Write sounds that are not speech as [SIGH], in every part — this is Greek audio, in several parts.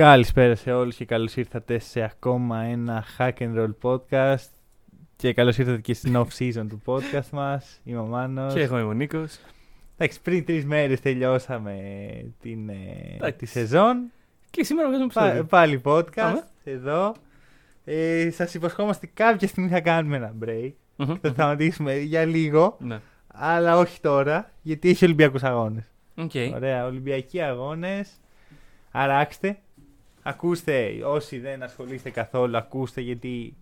Καλησπέρα σε όλους και καλώς ήρθατε σε ακόμα ένα Hack and Roll podcast και καλώς ήρθατε και στην off-season του podcast μας. Είμαι ο Μάνος. Και εγώ είμαι ο Νίκος. Εντάξει, πριν τρεις μέρες τελειώσαμε την, ε, Εντάξει. τη σεζόν. Και σήμερα βγάζουμε Πα- επεισόδιο. πάλι podcast Πάμε. εδώ. Ε, σας υποσχόμαστε κάποια στιγμή θα κάνουμε ένα break. Μμμ. Θα σταματήσουμε για λίγο, Ναι. αλλά όχι τώρα, γιατί έχει Ολυμπιακούς αγώνες. Οκ. Ωραία, Ολυμπιακοί αγώνες. Αράξτε. Ακούστε, όσοι δεν ασχολείστε καθόλου, ακούστε γιατί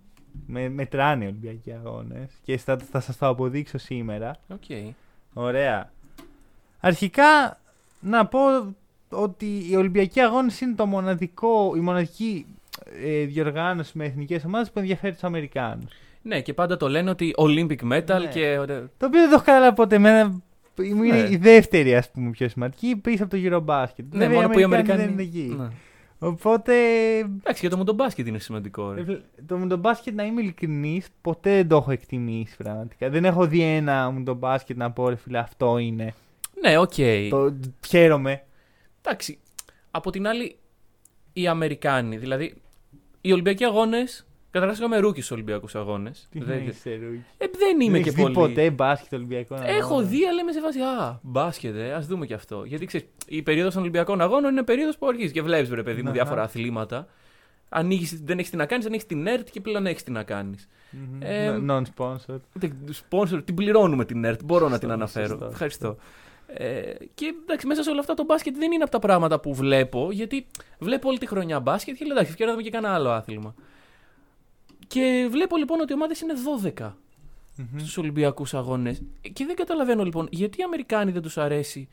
με, μετράνε οι Ολυμπιακοί αγώνες και θα, θα σας το αποδείξω σήμερα. Οκ. Ωραία. Αρχικά να πω ότι οι Ολυμπιακοί αγώνες είναι το μοναδικό, η μοναδική ε, διοργάνωση με εθνικές ομάδες που ενδιαφέρει τους Αμερικάνους. Ναι, και πάντα το λένε ότι Olympic medal Ναι. και. Το οποίο δεν το έχω καταλάβει ποτέ. Εμένα μου είναι Ναι. η δεύτερη, ας πούμε, πιο σημαντική πίσω από το Eurobasket. Ναι, Βέβαια, μόνο που οι Αμερικάνοι Αμερικάνοι. δεν είναι εκεί. Ναι. Οπότε. Εντάξει, και το μουντομπάσκετ είναι σημαντικό. Ρε. ε, Το μουντομπάσκετ, να είμαι ειλικρινής, ποτέ δεν το έχω εκτιμήσει πραγματικά. Δεν έχω δει ένα μουντομπάσκετ να πω ρε φίλε, αυτό είναι. Ναι, οκ. Το χαίρομαι. Εντάξει. Από την άλλη, οι Αμερικάνοι, δηλαδή οι Ολυμπιακοί αγώνες. Καταρχάς, είχαμε rookie στους Ολυμπιακούς αγώνες. Τι Δεν, να είσαι, Rookie. ε, δεν είμαι Δεν και έχεις δει πολύ. ποτέ μπάσκετ Ολυμπιακό. να Έχω δω. δει, αλλά είμαι σε φάση. Α, μπάσκετ, ε, ας δούμε και αυτό. Γιατί ξέρεις, η περίοδος των Ολυμπιακών Αγώνων είναι περίοδος που αρχίζεις και βλέπεις, ρε παιδί μου, Αχα. διάφορα αθλήματα. Ανοίγεις, δεν έχεις τι να κάνεις, ανοίγει την ΕΡΤ και πλέον έχεις τι να κάνεις. Μμμ. Ε, Non-sponsor. Sponsor, την πληρώνουμε την ΕΡΤ, μπορώ να την Σωστό, αναφέρω. σωστό. Ευχαριστώ. Ε, και εντάξει, μέσα σε όλα αυτά το μπάσκετ δεν είναι από τα πράγματα που βλέπω, γιατί βλέπω όλη τη χρονιά μπάσκετ και λέω εντάξει, ευκαιρία να δούμε και κανένα άλλο άθλημα. Και βλέπω λοιπόν ότι οι ομάδες είναι 12 Μμμ. στους Ολυμπιακούς Αγώνες. Και δεν καταλαβαίνω λοιπόν γιατί οι Αμερικάνοι δεν τους αρέσει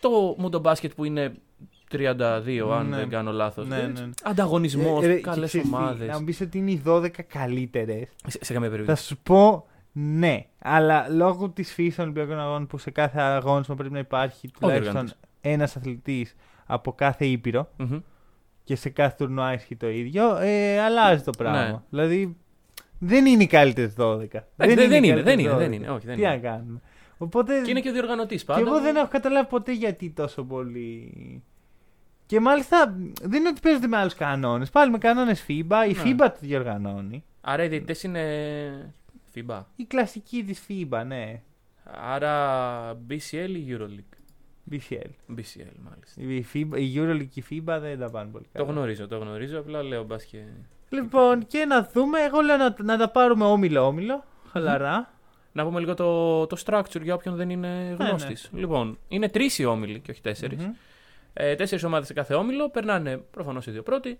το μοντομπάσκετ που είναι 32, αν Ναι. δεν κάνω λάθος. Ναι, ναι, ναι. Ανταγωνισμός, Ε, ρε, και καλές ξέρεις τι, ομάδες. Να μου πεις ότι είναι οι 12 καλύτερες. Σε, σε καμία Θα περίπτωση. σου πω ναι. Αλλά λόγω της φύσης των Ολυμπιακών Αγώνων που σε κάθε αγώνισμα πρέπει να υπάρχει τουλάχιστον διοργανωτής. ένας αθλητής από κάθε ήπειρο Μμμ. Και σε κάθε τουρνουά ισχύει το ίδιο, ε, αλλάζει το πράγμα. Ναι. Δηλαδή δεν είναι οι καλύτερες 12. Εντάξει, Δεν, δεν, οι είναι, καλύτερες δεν είναι, 12. δεν είναι. Όχι, δεν Τι είναι. να κάνουμε. Οπότε Και είναι και ο διοργανωτής και πάντα. εγώ δεν έχω καταλάβει ποτέ γιατί τόσο πολύ. Και μάλιστα δεν είναι ότι παίζονται με άλλους κανόνες. Πάλι με κανόνες FIBA. Η Ναι. FIBA το διοργανώνει. Άρα οι διαιτητές είναι. FIBA. Η κλασική της FIBA, ναι. Άρα BCL ή Euroleague. BCL. BCL, μάλιστα. Η, FIBA, η Euroleague και η FIBA δεν τα πάνε πολύ Το καλά. γνωρίζω, το γνωρίζω. Απλά λέω μπας και. Λοιπόν, και να δούμε. Εγώ λέω να, να τα πάρουμε όμιλο-όμιλο. Χαλαρά. Να πούμε λίγο το, το structure για όποιον δεν είναι γνώστης. Λοιπόν, είναι τρεις οι όμιλοι και όχι τέσσερις. Μμμ. Ε, Τέσσερις ομάδες σε κάθε όμιλο. Περνάνε προφανώς οι δύο πρώτοι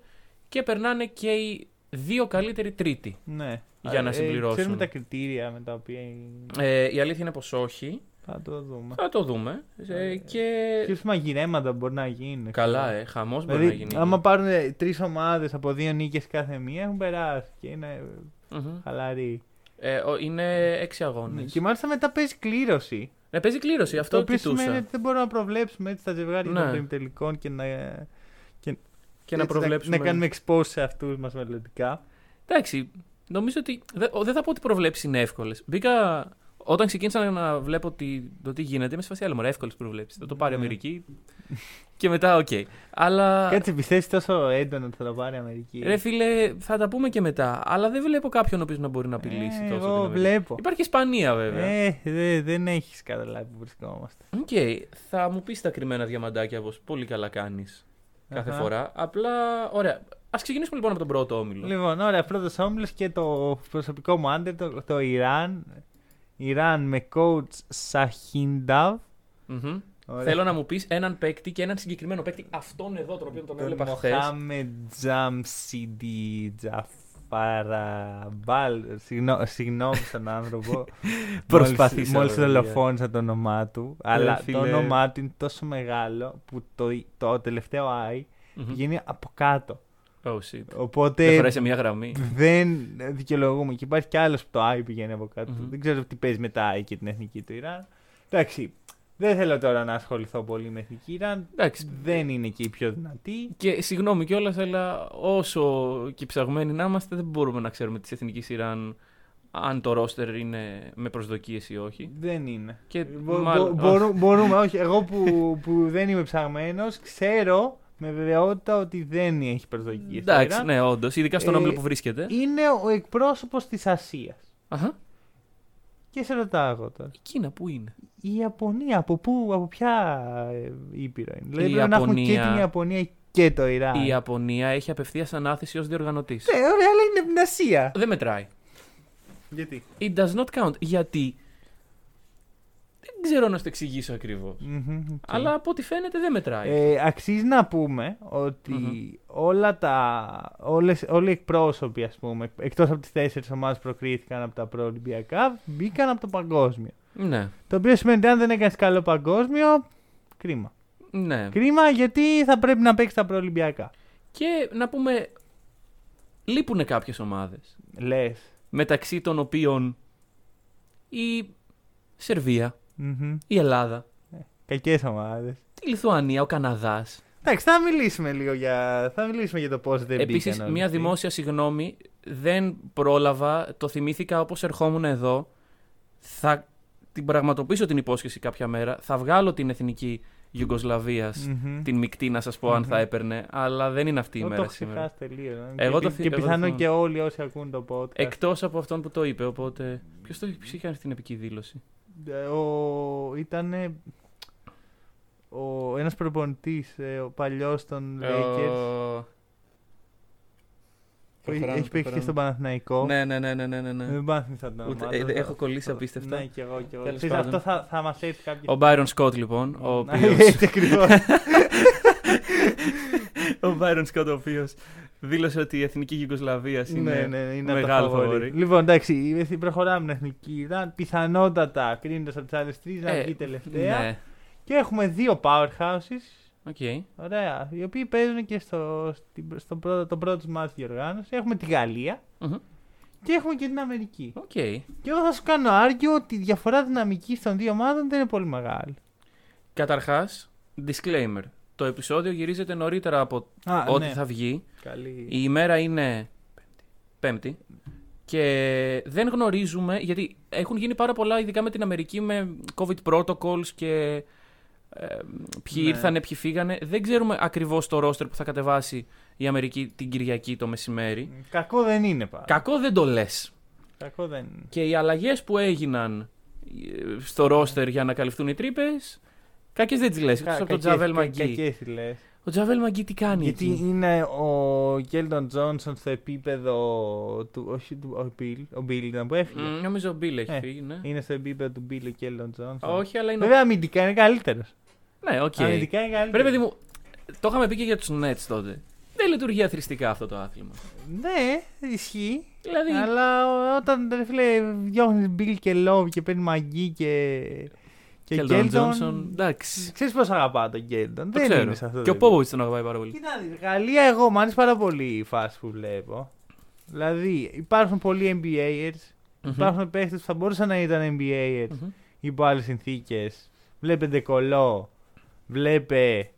και περνάνε και οι δύο καλύτεροι τρίτοι. Ναι. Για να Ε, συμπληρώσουν. Ξέρουμε τα κριτήρια με τα οποία. Ε, η αλήθεια είναι πως όχι. Θα το δούμε. Θα το δούμε. Ε, και. Ποιο μαγειρέματα μπορεί να γίνει. Καλά, ε, χαμός μπορεί να Δηλαδή, γίνει. άμα πάρουν τρεις ομάδες από δύο νίκες κάθε μία, έχουν περάσει και είναι Μμμ. χαλαροί. Ε, ο- είναι έξι αγώνες. Και μάλιστα μετά παίζει κλήρωση. Ναι, παίζει κλήρωση, αυτό το οποίο κοιτούσα. σημαίνει ότι δεν μπορούμε να προβλέψουμε έτσι τα ζευγάρια Ναι. των προημιτελικών και να, Και έτσι να προβλέψουμε. να, κάνουμε expose τους εαυτούς μας μελλοντικά. Εντάξει, νομίζω ότι. δε- ο- Δεν θα πω ότι οι προβλέψεις είναι εύκολες. Μπήκα. Όταν ξεκίνησα να βλέπω τι, το τι γίνεται, είμαι σε φάση άλλο. Μωρέ, εύκολες προβλέψεις. Θα το πάρει η Ναι. Αμερική. και μετά, οκ. Αλλά. Κάτσε, πιστεύεις τόσο έντονα ότι θα το πάρει η Αμερική; Ρε φίλε, θα τα πούμε και μετά. Αλλά δεν βλέπω κάποιον ο οποίος να μπορεί να απειλήσει Ε, τόσο. την Εγώ Αμερική. βλέπω. Υπάρχει και Ισπανία βέβαια. Ε, δε- δεν έχεις καταλάβει που βρισκόμαστε. Οκ, θα μου πεις τα κρυμμένα διαμαντάκια όπως πολύ καλά κάνεις κάθε Αχα. φορά. Απλά, ωραία. Α ξεκινήσουμε λοιπόν από τον πρώτο όμιλο. Λοιπόν, ωραία, πρώτος όμιλος και το προσωπικό μου άντερ, το, το Ιράν. Ιράν με coach Σαχίνταβ. Μμμ. Ωραία. Θέλω να μου πεις έναν παίκτη και έναν συγκεκριμένο παίκτη. Αυτόν εδώ, τον οποίο τον Τον έβλεπα χθες. Μοχάμεντ Τζαμσιντι Τζαφαραμπάλ. Συγγνώ- Συγγνώμη στον άνθρωπο. Προσπάθησα, [LAUGHS] Μόλις βέβαια. δολοφόνησα το όνομά του. αλλά φίλε. το όνομά του είναι τόσο μεγάλο που το, το τελευταίο I πηγαίνει από κάτω. Oh shit. Οπότε Δεν φοράει σε μια γραμμή. δεν δικαιολογούμε. Και υπάρχει κι άλλος που το I πηγαίνει από κάτω. Μμμ. Δεν ξέρω τι παίζει με τα I και την εθνική του Ιράν. Εντάξει. Δεν θέλω τώρα να ασχοληθώ πολύ με εθνική Ιράν. Εντάξει. Δεν είναι και η πιο δυνατή. Και συγγνώμη κιόλας, αλλά όσο και ψαγμένοι να είμαστε, δεν μπορούμε να ξέρουμε της εθνικής Ιράν αν το ρόστερ είναι με προσδοκίες ή όχι. Δεν είναι. Και Μπο- μάλλον- μπο- μπορού- μπορούμε, όχι. Εγώ που, που δεν είμαι ψαγμένος, ξέρω με βεβαιότητα ότι δεν έχει προσδοκίες. Εντάξει, ναι, όντως. Ειδικά στον Ε, όμιλο που βρίσκεται. Είναι ο εκπρόσωπος της Ασίας. Αχα. Και σε ρωτάω εγώ τώρα. Η Κίνα που είναι; Η Ιαπωνία, από πού, από ποια ε, ήπειρο είναι; Δηλαδή Η πρέπει να έχουμε και Ιαπωνία- την Ιαπωνία και το Ιράν. Η Ιαπωνία έχει απευθεία ανάθεση ως διοργανωτής. Ναι, ωραία, αλλά είναι από την Ασία. Δεν μετράει. Γιατί; It does not count. Γιατί. Δεν ξέρω να σου το εξηγήσω ακριβώς. Μμμ, οκ. Αλλά από ό,τι φαίνεται δεν μετράει. Ε, αξίζει να πούμε ότι Μμμ. όλα τα, όλες, όλοι οι εκπρόσωποι, ας πούμε, εκτός από τις τέσσερις ομάδες που προκρίθηκαν από τα προολυμπιακά, μπήκαν από το παγκόσμιο. Ναι. Το οποίο σημαίνει ότι αν δεν έκανες καλό παγκόσμιο, κρίμα. Ναι. Κρίμα γιατί θα πρέπει να παίξεις τα προολυμπιακά. Και να πούμε. Λείπουν κάποιες ομάδες. Λες. Μεταξύ των οποίων η Σερβία, Μμμ. η Ελλάδα, Κακές ομάδες. η Λιθουανία, ο Καναδάς. Εντάξει, θα μιλήσουμε λίγο για, θα μιλήσουμε για το πώς δεν Επίσης, μπήκαν όλοι μια αυτοί. δημόσια συγγνώμη. Δεν πρόλαβα, το θυμήθηκα όπως ερχόμουν εδώ. Θα την πραγματοποιήσω την υπόσχεση κάποια μέρα. Θα βγάλω την εθνική Ιουγκοσλαβίας, Μμμ. την μεικτή να σας πω αν Μμμ. θα έπαιρνε. Αλλά δεν είναι αυτή η Εγώ το μέρα έχω σήμερα. ξεχάσει τελείως. Εγώ και, το πι- θυ- και εγώ το πιθανόν θυμάμαι. και όλοι όσοι ακούν το podcast. Εκτός από αυτόν που το είπε. Οπότε. Ποιος το ποιος είχε κάνει την επική δήλωση. Ε, Ο, ήτανε ο, ένας προπονητής, ε, ο παλιός των Lakers, Ο- που έχει- προχωράμε, έχει παίξει και προχωράμε. στον Παναθηναϊκό. Ναι, ναι, ναι, ναι, ναι, ναι, ναι. Δεν μπορώ να θυμηθώ το Ούτε- όνομα ε, του. έχω κολλήσει απίστευτα. Ναι, και εγώ. Και εγώ. Τέλος Ξέρεις, πάντων. αυτό θα, θα μας έρθει κάποια Ο Byron Scott, λοιπόν. Ο Ναι, οποίος... Έτσι ακριβώς. [LAUGHS] ο Byron Scott, ο οποίος δήλωσε ότι η εθνική Γιουγκοσλαβία είναι, ναι, ναι, είναι μεγάλο από τα φαβορί. φαβορί. Λοιπόν, εντάξει, προχωράμε την εθνική Ιράν. Πιθανότατα κρίνοντας από τις άλλες τρεις να Ε, βγει τελευταία. Ναι, Και έχουμε δύο powerhouses. οκ. Ωραία. Οι οποίοι παίζουν και στο, στην- στο πρώτο, το πρώτο ματς της διοργάνωσης. Έχουμε τη Γαλλία Μμμ. και έχουμε και την Αμερική. Οκ. Και εγώ θα σου κάνω argue ότι η διαφορά δυναμική των δύο ομάδων δεν είναι πολύ μεγάλη. Καταρχάς, disclaimer. Το επεισόδιο γυρίζεται νωρίτερα από Α, ό,τι ναι. θα βγει. Καλή. Η ημέρα είναι Πέμπτη. Και δεν γνωρίζουμε, γιατί έχουν γίνει πάρα πολλά, ειδικά με την Αμερική, με COVID protocols και ε, ποιοι Ναι. ήρθανε, ποιοι φύγανε. Δεν ξέρουμε ακριβώς το roster που θα κατεβάσει η Αμερική την Κυριακή το μεσημέρι. Κακό δεν είναι πάρα. Κακό δεν το λες. Κακό δεν είναι. Και οι αλλαγές που έγιναν ε, στο roster για να καλυφθούν οι τρύπες, κακές δεν τις λες. Εκτός από τον Κακές- Τζαβέλ κα- Μαγκί. κακές τις λες. Ο Τζαβέλ Μαγκί τι κάνει Γιατί εκεί; είναι ο Κέλντον Τζόνσον στο επίπεδο του. Όχι του. Ο Μπιλ, ο Μπιλ ήταν που έφυγε. Μ, νομίζω ο Μπίλ έχει Ε, φύγει, ναι. Είναι στο επίπεδο του Μπιλ ο Κέλντον Τζόνσον. Όχι, αλλά είναι. Βέβαια αμυντικά είναι καλύτερος. Ναι, οκ. Αμυντικά είναι καλύτερος. Πρέπει, παιδί μου, το είχαμε πει και για τους Nets τότε. Δεν λειτουργεί αθροιστικά αυτό το άθλημα. Ναι, ισχύει. Δηλαδή. Αλλά όταν ρε φίλε διώχνεις Μπιλ και Λόβ και παίρνει Μαγκή και. Και Κέλτον Γκέλντον. Τζόνσον. Εντάξει. Ξέρεις πώς αγαπάω τον Γκέλντον. Το Δεν ξέρω. είναι σε αυτό. Και ο το επίπεδο. Πόποβιτς τον αγαπάει πάρα πολύ. Κοίτα, Γαλλία, εγώ μου αρέσει πάρα πολύ η φάση που βλέπω. Δηλαδή, υπάρχουν πολλοί NBAers. Μμμ. Υπάρχουν παίχτες που θα μπορούσαν να ήταν NBAers Μμμ. υπό άλλες συνθήκες. Βλέπε Ντεκολό, βλέπε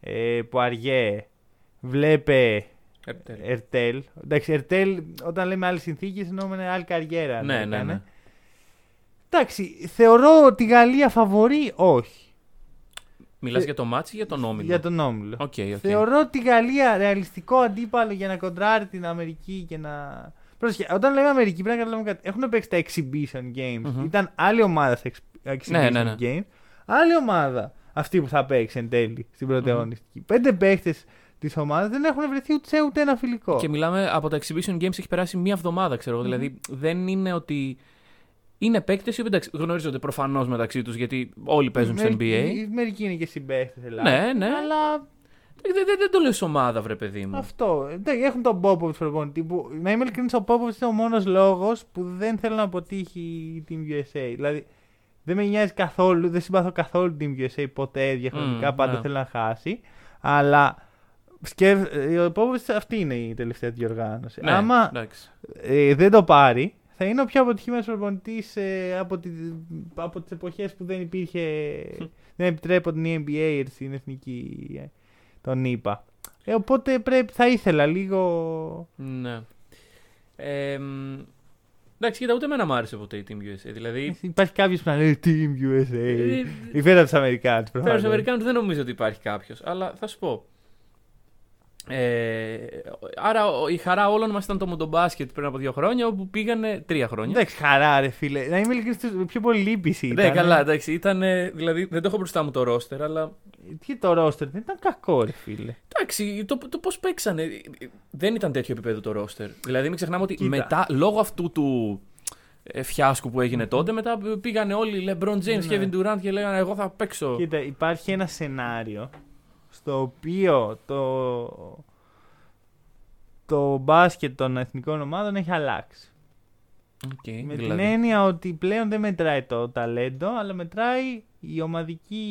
ε, Πουαριέ, βλέπε Ερτέλ. Ερτέλ. Εντάξει, Ερτέλ, όταν λέμε άλλες συνθήκες, εννοούμε άλλη καριέρα. Ναι, να ναι, έκανε. ναι. Εντάξει, θεωρώ τη Γαλλία φαβορή, όχι. Μιλάς Ε, για το ματς ή για τον όμιλο; Για τον Όμιλο. Οκ, οκ. Θεωρώ τη Γαλλία ρεαλιστικό αντίπαλο για να κοντράρει την Αμερική και να. Πρόσεχε, όταν λέμε Αμερική πρέπει να καταλάβουμε κάτι. Έχουν παίξει τα exhibition games. Μμμ. Ήταν άλλη ομάδα στα exp- exhibition Ναι, ναι, ναι. games. Άλλη ομάδα αυτή που θα παίξει εν τέλει στην πρώτη Μμμ. αγωνιστική. Πέντε παίχτες της ομάδας δεν έχουν βρεθεί ούτε σε ούτε ένα φιλικό. Και μιλάμε από τα exhibition games έχει περάσει μία εβδομάδα, ξέρω εγώ. Δηλαδή δεν είναι ότι. Είναι παίκτες οι οποίοι εντάξει, γνωρίζονται προφανώς μεταξύ τους γιατί όλοι παίζουν στο Μερικοί- NBA. Μερικοί είναι και συμπαίχτε Ναι, ναι. Αλλά Δεν, δεν, δεν το λέω ομάδα, βρε παιδί μου. αυτό. Εντάξει, Έχουν τον Πόποβιτ προπονητή που. Να είμαι ειλικρινής, ο Πόποβιτ είναι ο μόνος λόγος που δεν θέλω να αποτύχει η Team USA. Δηλαδή δεν με νοιάζει καθόλου, δεν συμπαθώ καθόλου την Team USA ποτέ διαχρονικά. Μμ, πάντα ναι. θέλω να χάσει. Αλλά σκεφ... ε, ο Πόποβιτ αυτή είναι η τελευταία διοργάνωση. Ναι, Άμα εντάξει. ε, δεν το πάρει, θα είναι ο πιο αποτυχημένος προπονητής ε, από, τη, από τις εποχές που δεν υπήρχε. δεν επιτρέπονταν οι NBA στην εθνική. ε, τον είπα. Ε, οπότε πρέπει, θα ήθελα λίγο. Ναι. Ε, μ, εντάξει, κοίτα, ούτε εμένα μου άρεσε ποτέ η Team USA. Δηλαδή, Υπάρχει κάποιος που να λέει Team USA. ε, Υπέρ από τους Αμερικάνους. πέρα στου Αμερικάνους δεν νομίζω ότι υπάρχει κάποιος. Αλλά θα σου πω. Ε, άρα ο- η χαρά όλων μας ήταν το μοντομπάσκετ πριν από δύο χρόνια, όπου πήγανε τρία χρόνια. Εντάξει, χαρά, ρε φίλε. Να είμαι ειλικρινής, πιο πολύ λύπηση ήταν. Ναι, καλά, εντάξει. Ήταν, δηλαδή, δεν το έχω μπροστά μου το ρόστερ, αλλά. Τι το ρόστερ, δεν ήταν κακό, ρε φίλε. Εντάξει, το, το πώς παίξανε. Δεν ήταν τέτοιο επίπεδο το ρόστερ. Δηλαδή, μην ξεχνάμε ότι Κοίτα. μετά, λόγω αυτού του ε, φιάσκου που έγινε τότε, μετά πήγανε όλοι LeBron James, Ναι. Kevin Durant και λέγανε Εγώ θα παίξω. Κοίτα, υπάρχει ένα σενάριο στο οποίο το, το μπάσκετ των εθνικών ομάδων έχει αλλάξει. Οκ, Με δηλαδή. την έννοια ότι πλέον δεν μετράει το ταλέντο, αλλά μετράει η ομαδική,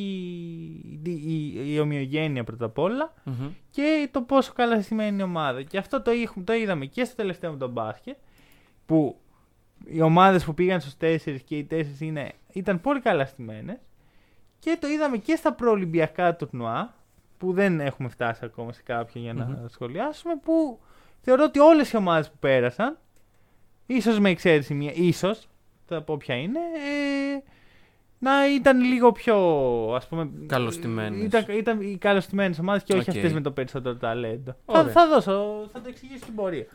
η, η, η ομοιογένεια πρώτα απ' όλα Μμμ. και το πόσο καλά σημαίνει η ομάδα. Και αυτό το, είχ- το είδαμε και στο τελευταίο με τον μπάσκετ, που οι ομάδες που πήγαν στους 4 και οι 4 είναι, ήταν πολύ καλά στημένες και το είδαμε και στα προολυμπιακά τουρνουά, που δεν έχουμε φτάσει ακόμα σε κάποια για να Μμμ. σχολιάσουμε, που θεωρώ ότι όλες οι ομάδες που πέρασαν, ίσως με εξαίρεση μία, ίσως, θα πω ποια είναι, ε, να ήταν λίγο πιο, ας πούμε... Καλοστημένες. Ήταν, ήταν οι καλοστημένες ομάδες και όχι Οκ. αυτές με το περισσότερο ταλέντο. Θα, Ωραία. θα δώσω, θα το εξηγήσω στην πορεία.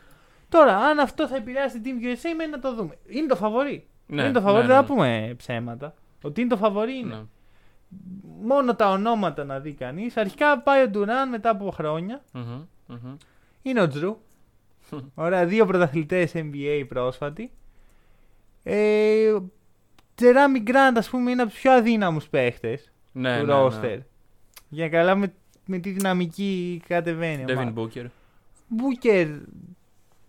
Τώρα, αν αυτό θα επηρεάσει την Team USA, μένει να το δούμε. Είναι το φαβορή. Ναι, είναι το φαβορή, ναι, δεν ναι. θα πούμε ψέματα. Ότι είναι το φαβορή είναι. Ναι. Μόνο τα ονόματα να δει κανείς. Αρχικά πάει ο Ντουράν μετά από χρόνια. Μμμ, μμμ. Είναι ο Τζρου. [LAUGHS] Ωραία, δύο πρωταθλητές NBA πρόσφατοι. Ε, Τζεράμι Γκραντ, ας πούμε, είναι από τους πιο αδύναμους παίχτες Ναι, του ναι, ρόστερ. Για καλά με, με τη δυναμική κατεβαίνει. η Devin ομάδα. Booker, Μπούκερ,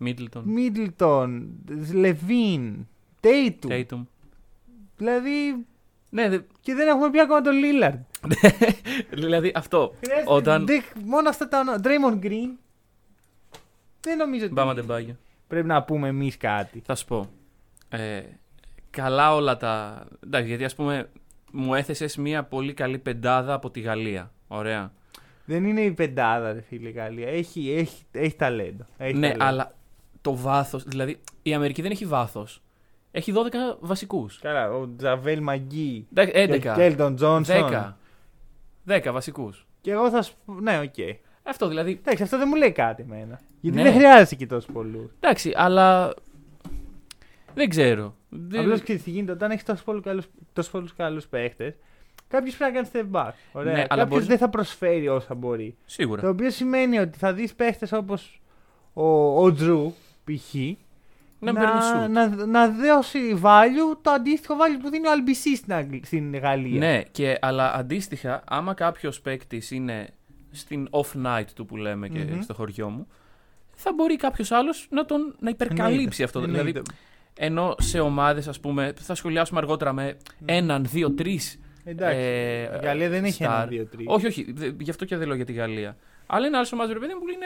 Middleton, Μίτλτον, Λεβίν, Τέιτου. Tatum. Δηλαδή. Ναι, δε- Και δεν έχουμε πει ακόμα τον Λίλαρντ. [LAUGHS] δηλαδή αυτό. Όταν. Μόνο αυτά τα ονόματα. Draymond Green. Δεν νομίζω ότι Μπαμ Αντεμπάγιο. πρέπει να πούμε εμείς κάτι. Θα σου πω. Ε, καλά όλα τα. Εντάξει, γιατί ας πούμε μου έθεσες μια πολύ καλή πεντάδα από τη Γαλλία. Ωραία. Δεν είναι η πεντάδα, ρε φίλε, η Γαλλία. Έχει, έχει, έχει ταλέντο. Έχει ναι, ταλέντο. αλλά το βάθος. Δηλαδή η Αμερική δεν έχει βάθος. Έχει 12 βασικούς. Καλά, ο Τζαβέλ Μαγκί. 11. Κέλντον Τζόνσον. 10. 10 βασικούς. Και εγώ θα σου πω. Ναι, οκ. Αυτό δηλαδή. Εντάξει, αυτό δεν μου λέει κάτι εμένα. Γιατί Ναι. δεν χρειάζεται και τόσο πολλούς. Εντάξει, αλλά. Δεν ξέρω. Δεν- Απλώς ξέρεις τι γίνεται, όταν έχεις τόσο πολλούς καλού τόσο πολλούς καλούς παίχτες, κάποιος πρέπει να κάνει step back. Ωραία. Ναι, αλλά κάποιος μπορείς- δεν θα προσφέρει όσα μπορεί. Σίγουρα. Το οποίο σημαίνει ότι θα δεις παίχτες όπως ο, ο Τζρου, π.χ. Να παίρνει σου. να, να δώσει value το αντίστοιχο value που δίνει ο LBC στην, Αγγλ- στην Γαλλία. Ναι, και, αλλά αντίστοιχα, άμα κάποιος παίκτης είναι στην off night του που λέμε και Μμμ. στο χωριό μου, θα μπορεί κάποιος άλλος να τον να υπερκαλύψει Εννοείται. αυτό. Εννοείται. Δηλαδή, ενώ σε ομάδες, ας πούμε, θα σχολιάσουμε αργότερα με έναν, δύο, τρεις. Εντάξει. ε, η Γαλλία δεν έχει star. ένα, δύο, τρεις. Όχι, όχι, δε- γι' αυτό και δεν λέω για τη Γαλλία. Αλλά είναι άλλος ομάδες, ρε παιδί μου, που είναι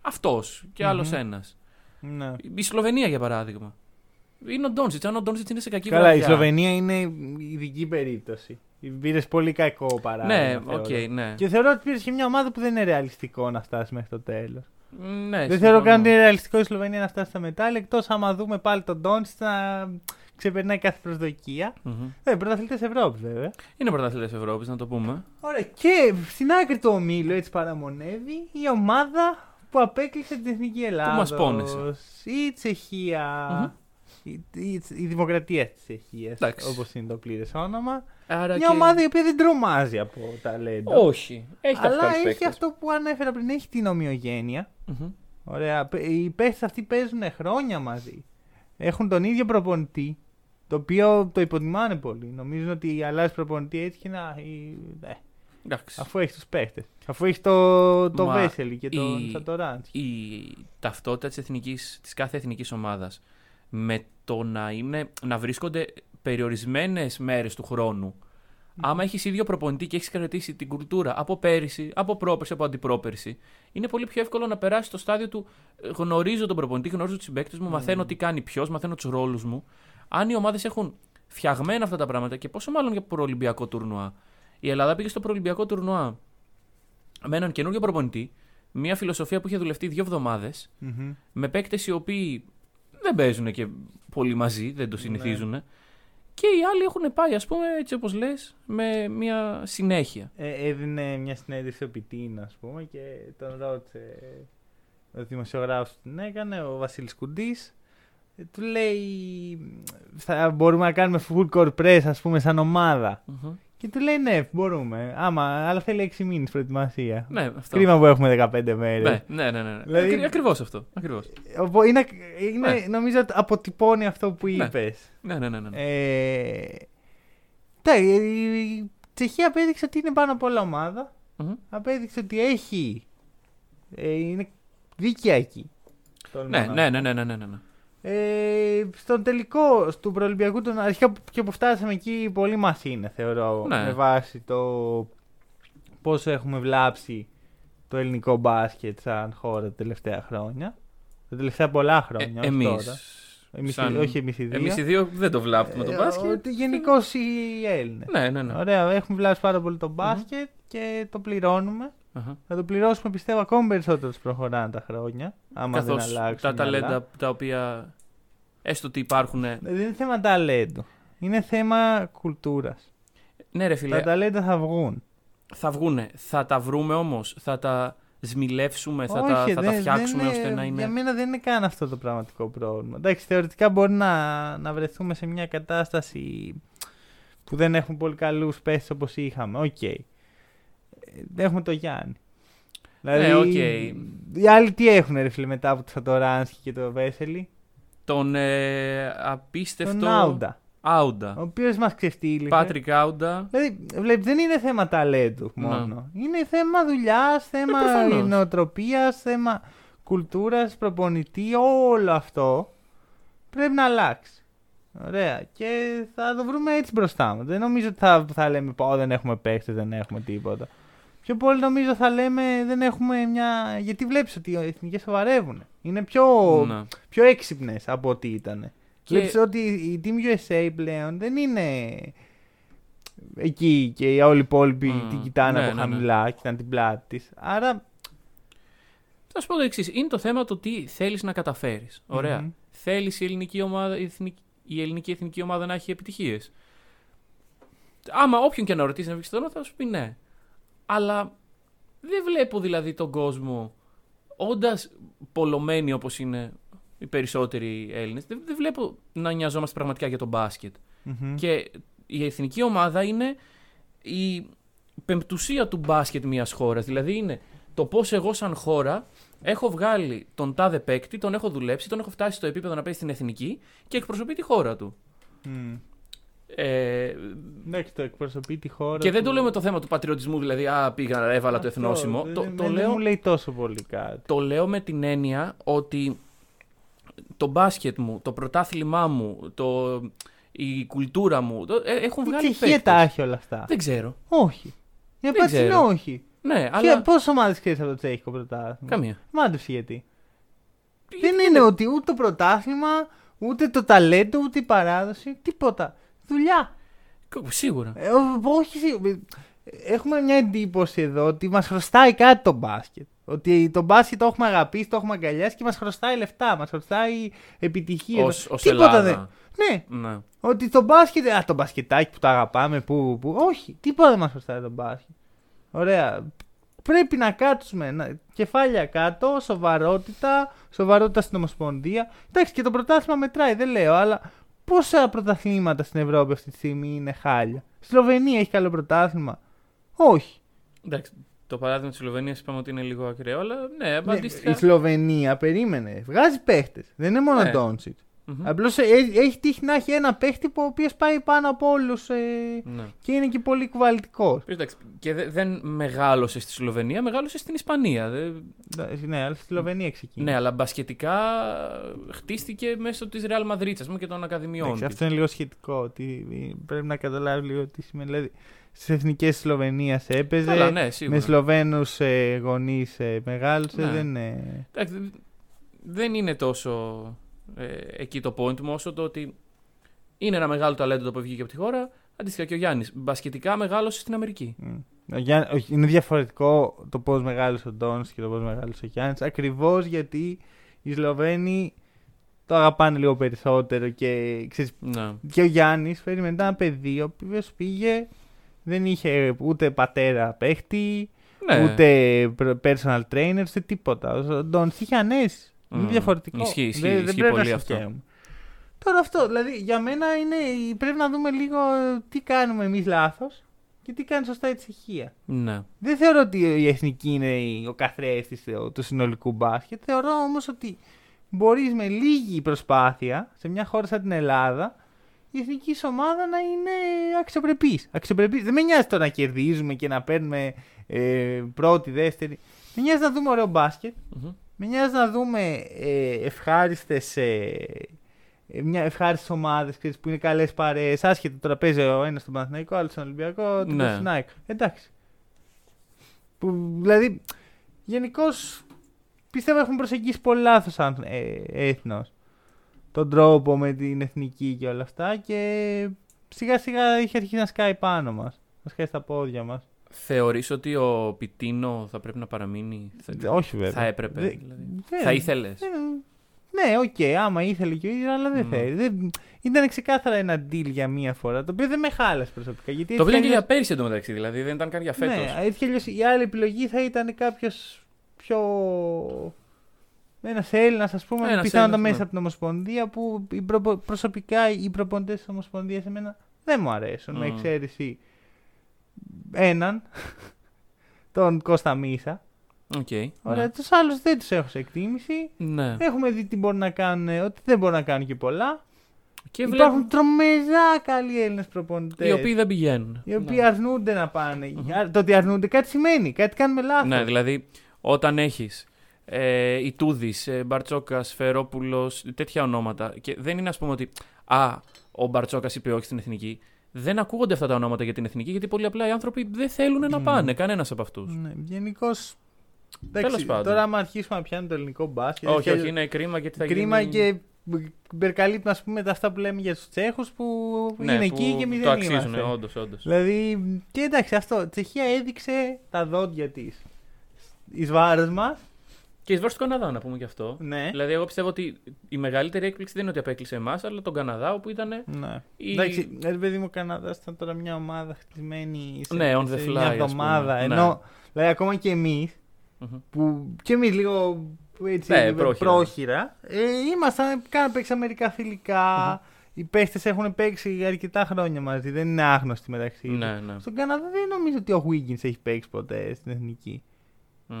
αυτός και άλλος Μμμ. ένας. Ναι. Η Σλοβενία, για παράδειγμα. Είναι ο Ντόνσιτς. Αν ο Ντόνσιτς είναι σε κακή Καλά, η βραδιά- Σλοβενία είναι ειδική περίπτωση. Πήρες πολύ κακό παράδειγμα. Ναι, θεωρώ. οκ, ναι. Και θεωρώ ότι πήρες και μια ομάδα που δεν είναι ρεαλιστικό να φτάσει μέχρι το τέλος. ναι δεν συμφωνώ. θεωρώ καν ότι είναι ρεαλιστικό η Σλοβενία να φτάσει στα μετάλλια εκτός άμα δούμε πάλι τον Ντόντσιτς να ξεπερνάει κάθε προσδοκία. Μμμ. Ε, πρωταθλητές Ευρώπης βέβαια. Είναι πρωταθλητές Ευρώπης, να το πούμε. Ωραία. Και στην άκρη του ομίλου έτσι παραμονεύει η ομάδα που απέκλεισε την Εθνική Ελλάδα. μας πόνεσε. Η τσεχια Μμμ. Η, η, η Δημοκρατία της Τσεχίας. Εντάξει. Όπως είναι το πλήρες όνομα. Άρα Μια και... ομάδα η οποία δεν τρομάζει από ταλέντο. Όχι. Έχει αλλά κάποιους έχει παίκτες. αυτό που ανέφερα πριν. Έχει την ομοιογένεια. Μμμ. Ωραία. Πε- Οι παίχτε αυτοί παίζουν χρόνια μαζί. Έχουν τον ίδιο προπονητή. Το οποίο το υποτιμάνε πολύ. Νομίζουν ότι αλλάζει προπονητή έτσι και να. η- ε, Εντάξει. αφού έχεις τους παίχτες. Αφού έχεις το, το Μα Βέσελη και τον η- Σατοράντ. Η ταυτότητα της, εθνικής, της κάθε εθνικής ομάδας με το να, είναι, να βρίσκονται περιορισμένες μέρες του χρόνου Άμα έχεις ίδιο προπονητή και έχεις κρατήσει την κουλτούρα από πέρυσι, από πρόπερση, από αντιπρόπερση, είναι πολύ πιο εύκολο να περάσει στο στάδιο του ε, γνωρίζω τον προπονητή, γνωρίζω τους συμπαίκτες μου, μαθαίνω τι κάνει ποιος, μαθαίνω τους ρόλους μου. Αν οι ομάδες έχουν φτιαγμένα αυτά τα πράγματα και πόσο μάλλον για προολυμπιακό τουρνουά. Η Ελλάδα πήγε στο προολυμπιακό τουρνουά με έναν καινούριο προπονητή, μια φιλοσοφία που είχε δουλευτεί δύο εβδομάδες, με παίκτες οι οποίοι δεν παίζουν και πολύ μαζί, δεν το συνηθίζουν. Και οι άλλοι έχουν πάει, ας πούμε, έτσι όπως λες, με μια συνέχεια. Ε, έδινε μια συνέντευξη ο Πιτίνα, ας πούμε, και τον ρώτησε ο δημοσιογράφος που την έκανε, ο Βασίλης Κουντής. Ε, του λέει, θα μπορούμε να κάνουμε full core press, ας πούμε, σαν ομάδα. Μμμ. Και του λέει, ναι, μπορούμε. Άμα, αλλά θέλει 6 μήνες προετοιμασία. Ναι, αυτό. Κρίμα που έχουμε 15 μέρες. Ναι, ναι, ναι. ναι. Δηλαδή- Ακρι- ακριβώς αυτό. Ακριβώς. Οπό- Είναι, είναι, Ναι. νομίζω ότι αποτυπώνει αυτό που Ναι. είπες. Ναι, ναι, ναι. ναι. Ε, τα, η Τσεχία απέδειξε ότι είναι πάνω από όλα ομάδα. Μμμ. Απέδειξε ότι έχει. Ε, είναι δίκαια εκεί. Τολμώ Ναι, να ναι, ναι, ναι, ναι, ναι, ναι. Ε, στον τελικό του προελπιακού, τον αρχικά και που φτάσαμε εκεί, πολύ μα είναι, θεωρώ. Ναι. Με βάση το πόσο έχουμε βλάψει το ελληνικό μπάσκετ σαν χώρα τα τελευταία χρόνια. Τα τελευταία πολλά χρόνια. Ε, ως εμείς. τώρα. Εμείς, σαν- Όχι εμείς οι δύο. Εμείς οι δύο δεν το βλάπτουμε το Ε, μπάσκετ. ότι Γενικώς οι Έλληνες. Ναι, ναι, ναι. Ωραία, έχουμε βλάψει πάρα πολύ το μπάσκετ και το πληρώνουμε. Αχα. Θα το πληρώσουμε πιστεύω ακόμη περισσότερο όσο προχωράνε τα χρόνια. Άμα Καθώς δεν αλλάξουν. τα οι άλλα. ταλέντα τα οποία έστω ότι υπάρχουν. Δεν είναι θέμα ταλέντου. Είναι θέμα κουλτούρας. Ναι, ρε Τα φίλε, ταλέντα θα βγουν. θα βγούνε. Θα τα βρούμε όμως. Θα τα σμιλεύσουμε, θα, τα, Όχι, θα τα δεν- φτιάξουμε δεν ώστε να Για είναι. μένα δεν είναι καν αυτό το πραγματικό πρόβλημα. Εντάξει, θεωρητικά μπορεί να, να βρεθούμε σε μια κατάσταση που δεν έχουμε πολύ καλούς παίχτες όπως είχαμε. Οκ. Ε, Έχουμε το Γιάννη. Δηλαδή, Ναι, οκ. Οι άλλοι τι έχουν ρε φίλε μετά από το Σατοράνσκι και το Βέσελι; Τον ε, απίστευτο. Τον Άουντα. Άουντα. Ο οποίος μας ξεφτύλισε. Πάτρικ Άουντα. Δηλαδή, βλέπεις, δεν είναι θέμα ταλέντου Ναι. μόνο. Είναι θέμα δουλειάς, θέμα Ε, προφανώς. νοοτροπίας, θέμα κουλτούρας, προπονητή, όλο αυτό πρέπει να αλλάξει. Ωραία. Και θα το βρούμε έτσι μπροστά μας. Δεν νομίζω ότι θα, θα λέμε πω δεν έχουμε παίχτες, δεν έχουμε τίποτα. Πιο πολύ νομίζω θα λέμε δεν έχουμε μια. Γιατί βλέπεις ότι οι εθνικές σοβαρεύουν. Είναι πιο, Ναι. πιο έξυπνες από ό,τι ήταν. Και- Βλέπεις ότι η Team USA πλέον δεν είναι εκεί και οι όλοι οι υπόλοιποι Μμμ. την κοιτάνε Ναι, από ναι, ναι. χαμηλά, κοιτάνε την πλάτη της. Άρα. Θα σου πω το εξής. Είναι το θέμα το τι θέλεις να καταφέρεις. Ωραία. Μμμ. Θέλεις η ελληνική ομάδα, η, εθνική, η ελληνική εθνική ομάδα να έχει επιτυχίες. Άμα όποιον και να ρωτήσεις να βγεις στο όνομα θα σου πει ναι. Αλλά δεν βλέπω δηλαδή τον κόσμο όντας πολλωμένοι όπως είναι οι περισσότεροι Έλληνες, δεν, δεν βλέπω να νοιαζόμαστε πραγματικά για τον μπάσκετ. Μμμ. Και η εθνική ομάδα είναι η πεμπτουσία του μπάσκετ μιας χώρας. Δηλαδή είναι το πώς εγώ σαν χώρα έχω βγάλει τον τάδε παίκτη, τον έχω δουλέψει, τον έχω φτάσει στο επίπεδο να παίζει στην εθνική και εκπροσωπεί τη χώρα του. Μμ. Ε, Εντάξει, το εκπροσωπεί τη χώρα. και δεν του. το λέω με το θέμα του πατριωτισμού, δηλαδή Α, πήγα, έβαλα το Αυτό, εθνόσημο. δεν- Το, δεν- το δεν λέω μου λέει τόσο πολύ κάτι. το λέω με την έννοια ότι το μπάσκετ μου, το πρωτάθλημά μου, το, η κουλτούρα μου το, ε, έχουν Η βγάλει Τσεχία παίκτες. τα έχει όλα αυτά; Δεν ξέρω. Όχι. Η Δεν απάντηση είναι ξέρω. όχι. Ναι, Αλλά... αλλά. Πόσε ομάδες ξέρεις από το τσέχικο πρωτάθλημα; Καμία. Μάντεψε γιατί. Γιατί Δεν είναι ότι ούτε το πρωτάθλημα, ούτε το ταλέντο, ούτε η παράδοση. Τίποτα. Δουλειά. Σίγουρα. Ε, ό- όχι, σίγουρα. Έχουμε μια εντύπωση εδώ ότι μας χρωστάει κάτι το μπάσκετ. Ότι το μπάσκετ το έχουμε αγαπήσει, το έχουμε αγκαλιάσει και μας χρωστάει λεφτά, μας χρωστάει επιτυχία. Ως, ως Τίποτα Ελλάδα. δεν. Ναι, Ναι. ότι το μπάσκετ. Α, το μπασκετάκι που το αγαπάμε, που. που όχι, τίποτα δεν μας χρωστάει το μπάσκετ. Ωραία. Πρέπει να κάτσουμε να, κεφάλια κάτω, σοβαρότητα, σοβαρότητα στην Ομοσπονδία. Εντάξει, και το πρωτάθλημα μετράει, δεν λέω, αλλά πόσα πρωταθλήματα στην Ευρώπη αυτή τη στιγμή είναι χάλια; Η Σλοβενία έχει καλό πρωτάθλημα. Όχι. Εντάξει, το παράδειγμα της Σλοβενίας είπαμε ότι είναι λίγο ακραίο, αλλά ναι, Ναι, αντίστοιχα. η Σλοβενία, περίμενε. Βγάζει παίχτες. Δεν είναι μόνο Ναι. Ντόνσιτ. Μμμ. Απλώς έχει τύχει να έχει ένα παίχτη που ο οποίος πάει πάνω από όλους ε, Ναι. και είναι και πολύ κουβαλτικό. Εντάξει, και δε- δεν μεγάλωσε στη Σλοβενία, μεγάλωσε στην Ισπανία. Δε- Ναι, αλλά στη Σλοβενία ξεκίνησε. Ναι, αλλά μπασκετικά χτίστηκε μέσω της Real Madrid, ας πούμε, και των ακαδημιών. Εντάξει, της. αυτό είναι λίγο σχετικό. Ότι πρέπει να καταλάβεις λίγο τι σημαίνει. Δηλαδή, στις εθνικές της Σλοβενίας έπαιζε. Καλά, ναι, σίγουρα. με Σλοβαίνους ε, γονείς ε, μεγάλωσε. Ναι. Δεν είναι. Εντάξει, δε- δεν είναι τόσο ε, εκεί το point μου όσο το ότι είναι ένα μεγάλο ταλέντο το που βγήκε από τη χώρα. Αντίστοιχα και ο Γιάννης. Μπασκετικά μεγάλωσε στην Αμερική. Μμ. Ο Γιάννη- όχι, είναι διαφορετικό το πώς μεγάλωσε ο Ντόνς και το πώς μεγάλωσε ο Γιάννης. Ακριβώς γιατί οι Σλοβαίνοι το αγαπάνε λίγο περισσότερο και ξέρεις, Ναι. και ο Γιάννης φέρει μετά ένα παιδί ο οποίος πήγε, δεν είχε ούτε πατέρα παίχτη, Ναι. ούτε προ- personal trainer, ούτε τίποτα. Ο Ντόνς είχε ανέσεις. Είναι Μμμ. διαφορετικό. Ισχύει, ισχύει, δεν, δεν ισχύει πρέπει πολύ να αυτό. αυτό. Τώρα αυτό, δηλαδή για μένα είναι, πρέπει να δούμε λίγο τι κάνουμε εμείς λάθος και τι κάνει σωστά η Τσεχία. ναι. Δεν θεωρώ ότι η εθνική είναι η- ο καθρέφτης του συνολικού μπάσκετ. Θεωρώ όμως ότι μπορείς με λίγη προσπάθεια σε μια χώρα σαν την Ελλάδα η εθνική σου ομάδα να είναι αξιοπρεπής. Αξιοπρεπής. Δεν με νοιάζει το να κερδίζουμε και να παίρνουμε ε, πρώτη, δεύτερη. Με νοιάζει να δούμε ωραίο μπάσκετ. Μμμ. Με νοιάζει να δούμε ε, ευχάριστες, ε, ε, μια ευχάριστες ομάδες ξέρεις, που είναι καλές παρέες. Άσχετο τώρα παίζει ο ένας στον Παναθηναϊκό, ο άλλος στον Ολυμπιακό, το Ναι. ναι. στην ΑΕΚ. Εντάξει. Που, δηλαδή, γενικώς πιστεύω έχουμε προσεγγίσει πολύ λάθος σαν ε, έθνος. Τον τρόπο με την εθνική και όλα αυτά και σιγά σιγά είχε αρχίσει να σκάει πάνω μας. Να σκάει στα πόδια μας. Θεωρείς ότι ο Πιτίνο θα πρέπει να παραμείνει; Θα, Όχι βέβαια. θα έπρεπε. Δε- δηλαδή. δεν- Θα ήθελες; δεν- Ναι, οκ, άμα ήθελε και ο ίδιος, αλλά δεν Μμ. θέλει. Δεν... Ήταν ξεκάθαρα ένα deal για μία φορά, το οποίο δεν με χάλασε προσωπικά. Γιατί Το οποίο έτσι ήταν και για αλλιώς- πέρυσι εντωμεταξύ, δηλαδή δεν ήταν καν για φέτος. Ναι, έτσι κι αλλιώς η άλλη επιλογή θα ήταν κάποιος πιο. Ένας Έλληνας, ας πούμε, Ένας πιθανότατα Έλληνας, μέσα ναι. από την Ομοσπονδία που οι προπο- προσωπικά οι προπονητές της Ομοσπονδίας σε μένα δεν μου αρέσουν. Με Μμ. εξαίρεση έναν, τον Κώστα Μίσσα. Οκ, Ωραία, ναι. τους άλλους δεν τους έχω σε εκτίμηση. Ναι. Έχουμε δει τι μπορούν να κάνουν, ότι δεν μπορούν να κάνουν και πολλά. Και Υπάρχουν βλέπουν τρομερά καλοί Έλληνες προπονητές. οι οποίοι δεν πηγαίνουν. οι οποίοι Ναι. αρνούνται να πάνε. Α, Το ότι αρνούνται κάτι σημαίνει. Κάτι κάνουμε λάθος. Ναι, δηλαδή όταν έχεις ε, Ιτούδης, ε, Μπαρτσόκας, Σφαιρόπουλος, τέτοια ονόματα. Και δεν είναι ας πούμε ότι Α, ο Μπαρτσόκας είπε όχι στην εθνική. Δεν ακούγονται αυτά τα ονόματα για την εθνική γιατί πολύ απλά οι άνθρωποι δεν θέλουν να Μμ. πάνε. Κανένας από αυτούς. Ναι, Γενικώς. Τέλος πάντων. Τώρα, άμα αρχίσουμε να πιάνουμε το ελληνικό μπάσκετ. όχι, και- όχι, είναι κρίμα γιατί θα Κρίμα γίνει... και υπερκαλύπτουν ας πούμε τα αυτά που λέμε για τους Τσέχους που Ναι, είναι που εκεί και εμείς το δεν αξίζουν, είμαστε. όντως, όντως. Δηλαδή, και εντάξει, αυτό. Η Τσεχία έδειξε τα δόντια της εις βάρος μας. Και ει βάρο του Καναδά, να πούμε και αυτό. Ναι. Δηλαδή, εγώ πιστεύω ότι η μεγαλύτερη έκπληξη δεν είναι ότι απέκλεισε εμάς, αλλά τον Καναδά, όπου ήταν. Ναι. Η... Εντάξει, ρε παιδί μου, ο Καναδάς ήταν τώρα μια ομάδα χτισμένη σε, Ναι, on the σε fly, μια ας πούμε. εβδομάδα. Ναι. Ενώ, δηλαδή, ακόμα και εμείς, Μμμ. που και εμείς λίγο που έτσι, Ναι, λίγο πρόχειρα. πρόχειρα, ε, ήμασταν, κάναμε παίξει μερικά φιλικά. Οι παίχτες έχουν παίξει αρκετά χρόνια μαζί, δεν είναι άγνωστοι μεταξύ τους. Ναι, ναι. Στον Καναδά δεν νομίζω ότι ο Wiggins έχει παίξει ποτέ στην εθνική. Μμ.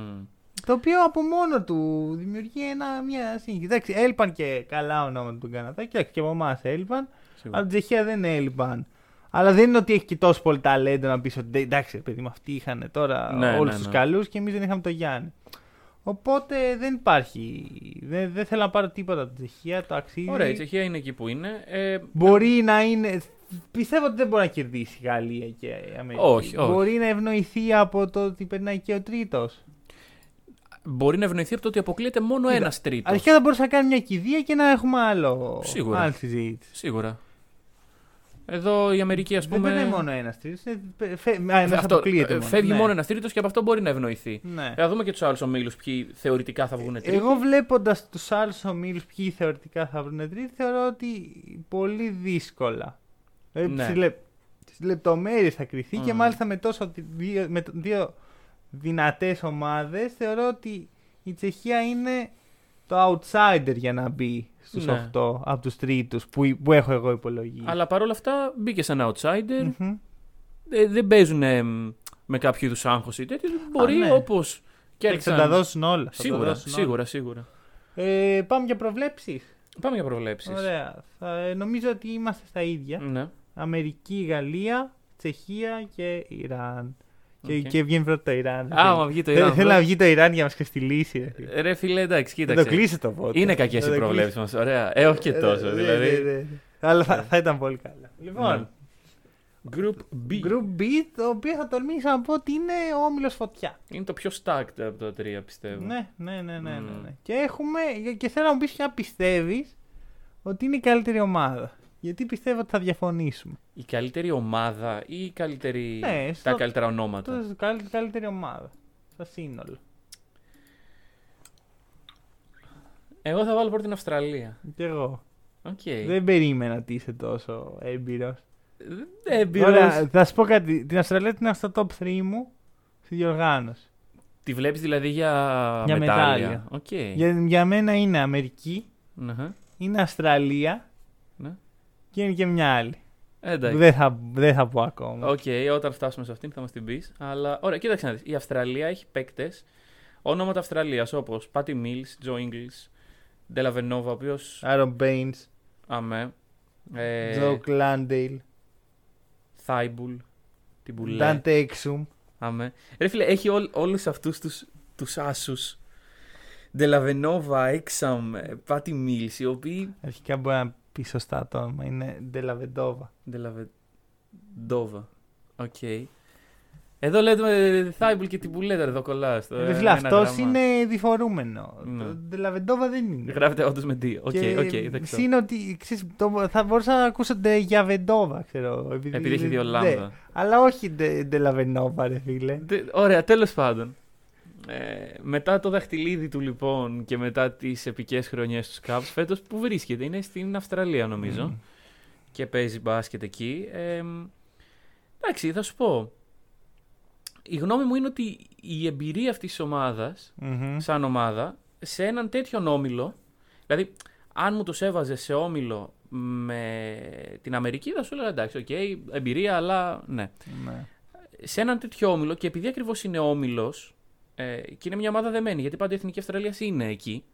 Το οποίο από μόνο του δημιουργεί ένα, μια σύγχυση. Εντάξει, έλειπαν και καλά ονόματα του Καναδά και, και από εμάς έλειπαν. Σίγουρα. Από την Τσεχία δεν έλειπαν. Αλλά δεν είναι ότι έχει και τόσο πολύ ταλέντο να πεις ότι εντάξει, ρε παιδί μου, αυτοί είχαν τώρα Ναι, όλους ναι, τους ναι. καλούς και εμείς δεν είχαμε το Γιάννη. Οπότε δεν υπάρχει. Δεν, δεν θέλω να πάρω τίποτα από την Τσεχία. Το αξίζει. Ωραία, η Τσεχία είναι εκεί που είναι. Ε, Μπορεί να είναι. Πιστεύω ότι δεν μπορεί να κερδίσει η Γαλλία και η Αμερική. Όχι, όχι. Μπορεί να ευνοηθεί από το ότι περνάει και ο τρίτος. Μπορεί να ευνοηθεί από το ότι αποκλείεται μόνο Κοίτα, ένας τρίτος. Αρχικά θα μπορούσε να κάνει μια κηδεία και να έχουμε άλλο. Σίγουρα. Άλλη συζήτηση. Σίγουρα. Εδώ η Αμερική, ας Δεν πούμε. περνάει μόνο ένας τρίτος. Ένας αυτό, αποκλείεται. ε, μόνο. φεύγει Ναι. μόνο ένας τρίτος και από αυτό μπορεί να ευνοηθεί. Ναι. Θα δούμε και τους άλλους ομίλους ποιοι θεωρητικά θα βγουν τρίτοι. Εγώ βλέποντας τους άλλους ομίλους ποιοι θεωρητικά θα βρουν τρίτη, θεωρώ ότι πολύ δύσκολα. Ε, Ναι. Στι λε... λεπτομέρειες θα κρυθεί και Μμμ. μάλιστα με τόσο δι- δύο, με το- δύο δυνατές ομάδες θεωρώ ότι η Τσεχία είναι το outsider για να μπει στους Ναι. 8 από τους τρίτους που, που έχω εγώ υπολογίσει. Αλλά παρόλα αυτά μπήκε σαν outsider. Μμμ. Ε, δεν παίζουν ε, μ, με κάποιο είδους άγχος ή τέτοιο. Μπορεί ναι. όπως. Θα τα δώσουν όλα. θα τα Σίγουρα, δώσουν όλα. σίγουρα, σίγουρα. Ε, πάμε για προβλέψεις. Πάμε για προβλέψεις. Ωραία. Θα, ε, νομίζω ότι είμαστε στα ίδια. Ναι. Αμερική, Γαλλία, Τσεχία και Ιράν. Και, Οκ. και βγαίνει πρώτο το Ιράν. Άμα βγει το Θέλω- Ιράν. Θέλω να βγει το Ιράν για να μας ξεφτιλίσει. ρε φίλε. Ε, Ρε φίλε, εντάξει, Θα κοίταξε. το κλείσει το πότε. Είναι κακές Θα οι το προβλέψεις κλείσει. μας. Ωραία. Ε, όχι και Ε, τόσο. ναι, δηλαδή. ναι, ναι. Αλλά θα, θα ήταν πολύ καλά. Λοιπόν, Ναι. Group B. Group B, το οποίο θα τολμήσω να πω ότι είναι ο όμιλος φωτιά. Είναι το πιο stacked από τα τρία, πιστεύω. Ναι, ναι, ναι, ναι, ναι, Μμμ. ναι. Και έχουμε, και θέλω να μου πεις ποια πιστεύεις ότι είναι η καλύτερη ομάδα. Γιατί πιστεύω ότι θα διαφωνήσουμε. Η καλύτερη ομάδα ή η καλύτερη... Ναι, τα στο- καλύτερα ονόματα. Το καλύτερη, καλύτερη ομάδα. Στο σύνολο. Εγώ θα βάλω πρώτη την Αυστραλία. Κι εγώ. Οκ. Δεν περίμενα ότι είσαι τόσο έμπειρος. Έμπειρος. Ωραία, θα σου πω κάτι. Την Αυστραλία την έχω στο top 3 μου στη διοργάνωση. Τη βλέπεις δηλαδή για, Για μετάλλια. μετάλλια. Οκ. Για, για μένα είναι Αμερική, Αχα. είναι Αυστραλία Ναι. Και είναι και μια άλλη. Εντάξει. Δεν θα, δεν θα πω ακόμα. Οκ, όταν φτάσουμε σε αυτήν θα μας την πεις. Αλλά ωραία, κοίταξε να δεις. Η Αυστραλία έχει παίκτες ονόματα Αυστραλίας όπως Πάτι Μιλς, Τζο Ίνγκλς, Ντελαβενόβα, ο οποίος. Άρον Μπέινς, Αμέ. Ε, Τζοκ Λάντειλ, Θάιμπουλ. Την Μπουλέ. Ντάντε Έξουμ. Αμέ. Ρε φίλε, έχει όλ, όλους αυτούς τους, τους άσους. Ντελαβενόβα, Έξαμ, ε, Πάτι Μίλς, οι οποίοι... Αρχικά μπορεί να πει σωστά το όνομα. Είναι Ντελαβεντόβα. Ντελαβεντόβα. Οκ. Εδώ λέτε Θάιμπουλ και την Πουλέτα, εδώ κολλάς. στο Ρε ένα φίλε, αυτός γράμμα. είναι διφορούμενο. Ναι. Το Ντελαβεντόβα δεν είναι. Γράφεται όντως με D. Οκ, Και οκ, δεν ξέρω. Συν ότι ξέρεις, το, θα μπορούσα να ακούσω ντε για Βεντόβα, ξέρω. Επειδή, Επειδή έχει δύο ναι. λάμδα. Αλλά όχι ντε, Ντελαβενόβα, ρε φίλε. Τε- Ωραία, τέλος πάντων. Ε, μετά το δαχτυλίδι του λοιπόν και μετά τις επικές χρονιές στους Cavs φέτος που βρίσκεται, είναι στην Αυστραλία νομίζω Μμμ. και παίζει μπάσκετ εκεί. Ε, εντάξει, θα σου πω. Η γνώμη μου είναι ότι η εμπειρία αυτής της ομάδας, Μμμ. σαν ομάδα, σε έναν τέτοιον όμιλο, δηλαδή αν μου τους έβαζε σε όμιλο με την Αμερική θα σου έλεγα εντάξει, οκ, εμπειρία, αλλά ναι Ναι. σε έναν τέτοιο όμιλο και επειδή ακριβώς είναι όμιλος ε, και είναι μια ομάδα δεμένη, γιατί πάντα η Εθνική Αυστραλίας είναι εκεί,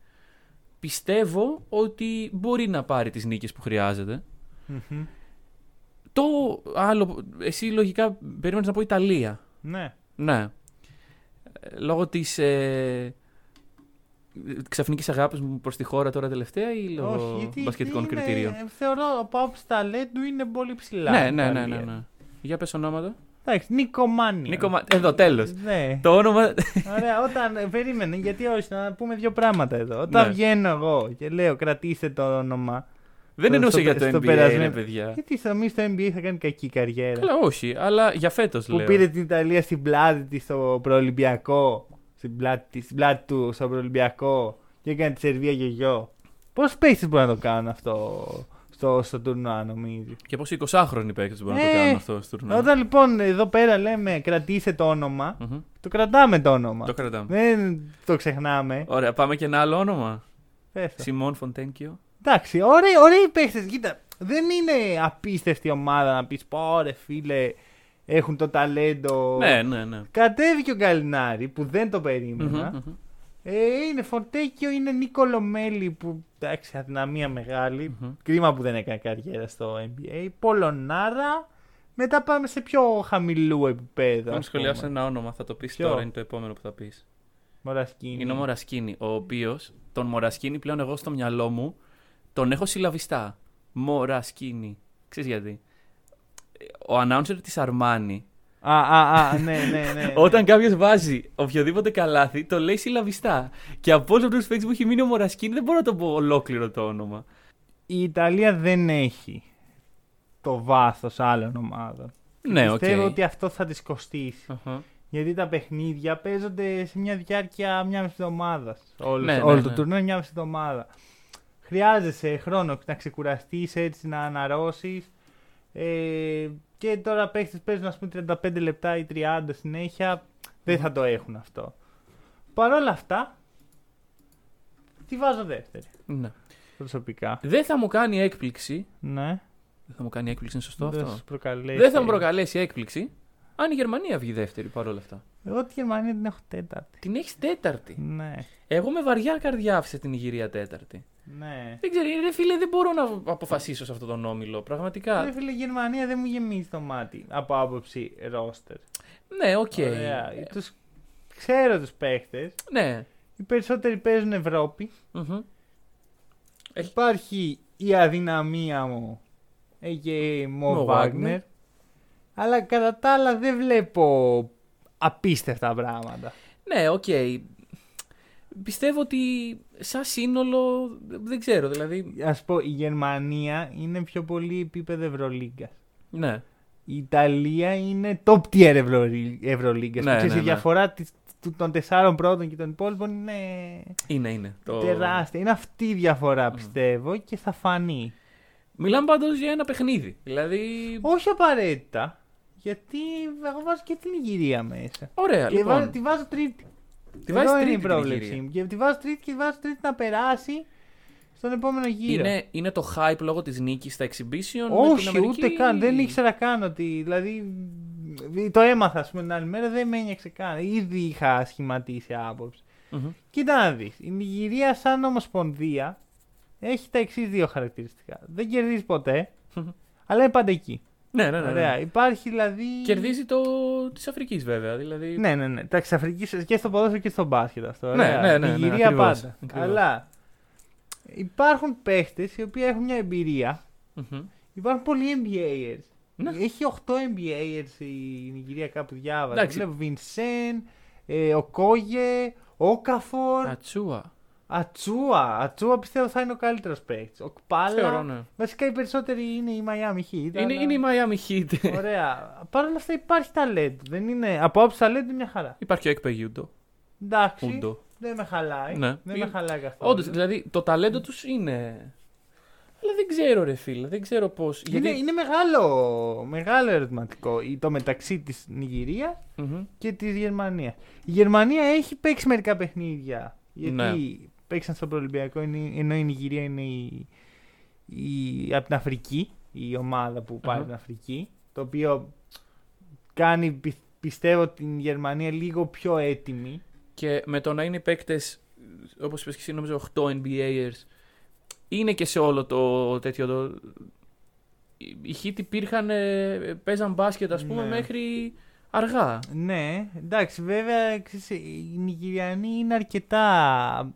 πιστεύω ότι μπορεί να πάρει τις νίκες που χρειάζεται. Μμμ. Το άλλο, εσύ λογικά περίμενες να πω Ιταλία. Ναι. Ναι. Ε, Λόγω της ε, ξαφνικής αγάπης μου προς τη χώρα τώρα τελευταία ή λόγω Όχι, γιατί μπασκετικών είναι- κριτήριων. Θεωρώ από άποψη ταλέντου είναι πολύ ψηλά. Ναι, η ναι, ναι, Ιταλία. ναι, ναι. Για πες ονόματα. Εντάξει, Νίκο Μάνια. Νίκο Μα- Εδώ, τέλος. Ναι. Το όνομα. Ωραία, όταν. ε, Περίμενε, γιατί όχι, να πούμε δύο πράγματα εδώ. Όταν Ναι. βγαίνω εγώ και λέω κρατήστε το όνομα. Δεν Στο- εννοούσε στο- για το στο NBA, περασμένο- ρε παιδιά. Γιατί θα μη στο NBA θα κάνει κακή καριέρα. Καλά, όχι, αλλά για φέτος που λέω. πήρε την Ιταλία στην πλάτη της στο προολυμπιακό. Στην πλάτη, της- στην πλάτη του στο προολυμπιακό και έκανε τη Σερβία γιο. Πώ παίχτε μπορεί να το κάνουν αυτό; Στο, στο τουρνουά, νομίζει. Και πόσο 20χρονοι παίκτες μπορούν να το Ε, κάνουν αυτό στο τουρνουά. Όταν λοιπόν εδώ πέρα λέμε κρατήστε το όνομα, Μμμ. το κρατάμε το όνομα. Το κρατάμε. Δεν το ξεχνάμε. Ωραία, πάμε και ένα άλλο όνομα. Πες το. Σιμών Φοντένκιο. Εντάξει, ωραίοι, ωραίοι παίχτε. Κοίτα, δεν είναι απίστευτη ομάδα να πεις πω ρε φίλε, έχουν το ταλέντο. Ναι, ναι, ναι. Κατέβηκε ο Γκαλινάρη που δεν το περίμενα. Μμμ, μμμ. Ε, είναι Φορτέκιο, είναι Νίκολο Μέλη που εντάξει, αδυναμία μεγάλη. Μμμ. Κρίμα που δεν έκανε καριέρα στο NBA. Πολωνάρα. Μετά πάμε σε πιο χαμηλού επίπεδου. Να ας σχολιάσω πούμε. ένα όνομα, θα το πεις Ποιο; τώρα, είναι το επόμενο που θα πεις. Μορασκίνη. Είναι ο Μορασκίνη, ο οποίος τον Μορασκίνη πλέον εγώ στο μυαλό μου τον έχω συλλαβιστά. Μορασκίνη. Ξέρεις γιατί; Ο announcer της Αρμάνι, Α, α, α, ναι, ναι, ναι. όταν κάποιος βάζει οποιοδήποτε καλάθι, το λέει συλλαβιστά. Και από όλους αυτούς τους παίκτες που έχει μείνει ο Μορασκίνη, δεν μπορώ να το πω ολόκληρο το όνομα. Η Ιταλία δεν έχει το βάθος άλλων ομάδων. Ναι, οκ. Πιστεύω ότι αυτό θα τη κοστίσει. Αχα. Γιατί τα παιχνίδια παίζονται σε μια διάρκεια μιάμιση εβδομάδα. Όλο, Ναι, ναι, όλο ναι. το τουρνό είναι μιάμιση εβδομάδα. Χρειάζεσαι χρόνο να ξεκουραστείς, έτσι να αναρρώσεις. Ε, και τώρα παίχτες παίζουν ας πούμε 35 λεπτά ή 30 συνέχεια. Δεν θα το έχουν αυτό. Παρ' όλα αυτά, τη βάζω δεύτερη. Ναι. Προσωπικά. Δεν θα μου κάνει έκπληξη. Ναι. Δεν θα μου κάνει έκπληξη, είναι σωστό Δεν αυτό; σου προκαλέσει. Δεν θα μου προκαλέσει έκπληξη αν η Γερμανία βγει δεύτερη παρόλα αυτά. Εγώ τη Γερμανία την έχω τέταρτη. Την έχεις τέταρτη; Ναι. Εγώ με βαριά καρδιά άφησα την Ιγυρία τέταρτη. Ναι. Δεν ξέρω, ρε φίλε, δεν μπορώ να αποφασίσω σε αυτόν τον όμιλο. Πραγματικά. Ρε φίλε, η Γερμανία δεν μου γεμίζει το μάτι από άποψη ρόστερ. Ναι, οκ. Ωραία. Τους... Ξέρω τους παίχτες. Ναι. Οι περισσότεροι παίζουν Ευρώπη. Μμμ. Έχει- Υπάρχει η αδυναμία μου. και Μο Μο Βάγνερ. Βάγνερ. Αλλά κατά τα άλλα δεν βλέπω απίστευτα πράγματα. Ναι, οκ. Πιστεύω ότι σαν σύνολο δεν ξέρω, δηλαδή. Ας πω, η Γερμανία είναι πιο πολύ επίπεδο Ευρωλίγκας. Ναι. Η Ιταλία είναι top tier Ευρω... Ευρωλίγκας. Ναι, Ξέρεις, ναι, η ναι. διαφορά της, του- των τεσσάρων πρώτων και των υπόλοιπων είναι Είναι, είναι. Το... τεράστια. Είναι αυτή η διαφορά πιστεύω και θα φανεί. Μιλάμε πάντως για ένα παιχνίδι. Δηλαδή. Όχι απαραίτητα. Γιατί εγώ βάζω και την Ιγυρία μέσα. Ωραία, Και λοιπόν. βάζω, τη βάζω τρίτη. Τη βάζεις Εδώ είναι τρίτη η την πρόβλεψή Ιγυρία. μου. Και τη βάζω τρίτη και τη βάζω τρίτη να περάσει στον επόμενο γύρο. Είναι, είναι το hype λόγω της νίκης στα exhibition. με την Όχι, Αμερική; ούτε καν. Δεν ήξερα καν ότι. Δηλαδή. Το έμαθα, ας πούμε, την άλλη μέρα, δεν με ένιωξε καν. Ήδη είχα σχηματίσει άποψη. Μμμ. Κοίτα να δεις. Η Νιγηρία, σαν ομοσπονδία, έχει τα εξής δύο χαρακτηριστικά. Δεν κερδίζει ποτέ, αλλά είναι πάντα εκεί. Ναι, ναι, ναι. ναι. Ωραία. Υπάρχει δηλαδή. Κερδίζει το της Αφρικής βέβαια. Δηλαδή... Ναι, ναι, ναι. Εντάξει, Αφρικής και στο ποδόσφαιρο και στο μπάσκετ αυτό. Ναι, Ωραία. ναι, ναι, ναι, Νιγηρία ακριβώς, πάντα. ακριβώς. Αλλά υπάρχουν παίχτες οι οποίοι έχουν μια εμπειρία. Μμμ. Υπάρχουν πολλοί NBAers. Ναι. Έχει 8 NBAers η Νιγηρία κάπου διάβαζα. Εντάξει. Βλέπω Βινσέν, ε, ο Κόγε, ο Καφόρ, Ατσούα. Ατσούα. Ατσούα πιστεύω θα είναι ο καλύτερος παίκτης. Ο Κπάλα. Θεωρώ, ναι. Βασικά οι περισσότεροι είναι η Miami Heat. Είναι, αλλά- είναι η Miami Heat. Ωραία. Παρ' όλα αυτά υπάρχει ταλέντο. Δεν είναι... Από άποψη ταλέντο είναι μια χαρά. Υπάρχει ο Εκπε Γιούντο. Εντάξει. Ούντο. Δεν με χαλάει. Ναι. Δεν με χαλάει καθόλου. Όντως, δηλαδή το ταλέντο τους είναι. Αλλά δεν ξέρω, ρε φίλε, δεν ξέρω πώ. Είναι, είναι μεγάλο, μεγάλο ερωτηματικό η- το μεταξύ της Νιγηρίας Μμμ. και της Γερμανίας. Η Γερμανία έχει παίξει μερικά παιχνίδια. Γιατί Ναι. Παίξαν στο προολυμπιακό είναι- ενώ η Νιγηρία είναι η, η, από την Αφρική, η ομάδα που πάει Αχα. από την Αφρική. Το οποίο κάνει πι- πιστεύω την Γερμανία λίγο πιο έτοιμη. Και με το να είναι οι παίκτες, όπως είπες και εσύ, νομίζω 8 NBAers, είναι και σε όλο το τέτοιο. Το... Οι Heat υπήρχαν, ε, παίζαν μπάσκετ, ας πούμε, Ναι. μέχρι αργά. Ναι, εντάξει, βέβαια ξέρεις, οι Νιγηριανοί είναι αρκετά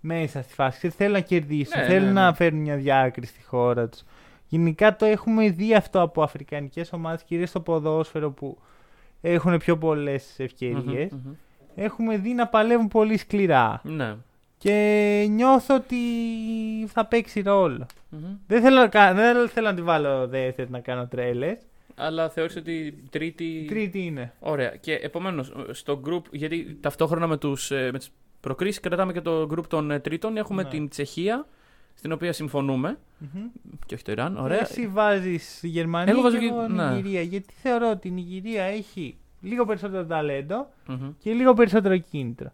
μέσα στη φάση. Ξέρεις, θέλουν να κερδίσουν, Ναι, θέλουν ναι, ναι. να φέρουν μια διάκριση στη χώρα τους. Γενικά το έχουμε δει αυτό από αφρικανικές ομάδες, κυρίως στο ποδόσφαιρο που έχουν πιο πολλές ευκαιρίες. Μμμ, μμμ. Έχουμε δει να παλεύουν πολύ σκληρά. Ναι. Και νιώθω ότι θα παίξει ρόλο. Μμμ. Δεν θέλω, να κα- δεν θέλω να τη βάλω δεύτερη να κάνω τρέλες. Αλλά θεώρησε ότι τρίτη. Τρίτη είναι. Ωραία. Και επομένως, στο group, γιατί ταυτόχρονα με, τους, ε, με τις προκρίσεις κρατάμε και το group των ε, τρίτων. Έχουμε Ναι. την Τσεχία, στην οποία συμφωνούμε. Μμμ. Και όχι το Ιράν. Ωραία. Εσύ βάζεις Γερμανία Εγώ βάζω και και- εγώ ναι. Νιγηρία. Γιατί θεωρώ ότι η Νιγηρία έχει λίγο περισσότερο ταλέντο Μμμ. και λίγο περισσότερο κίνητρο.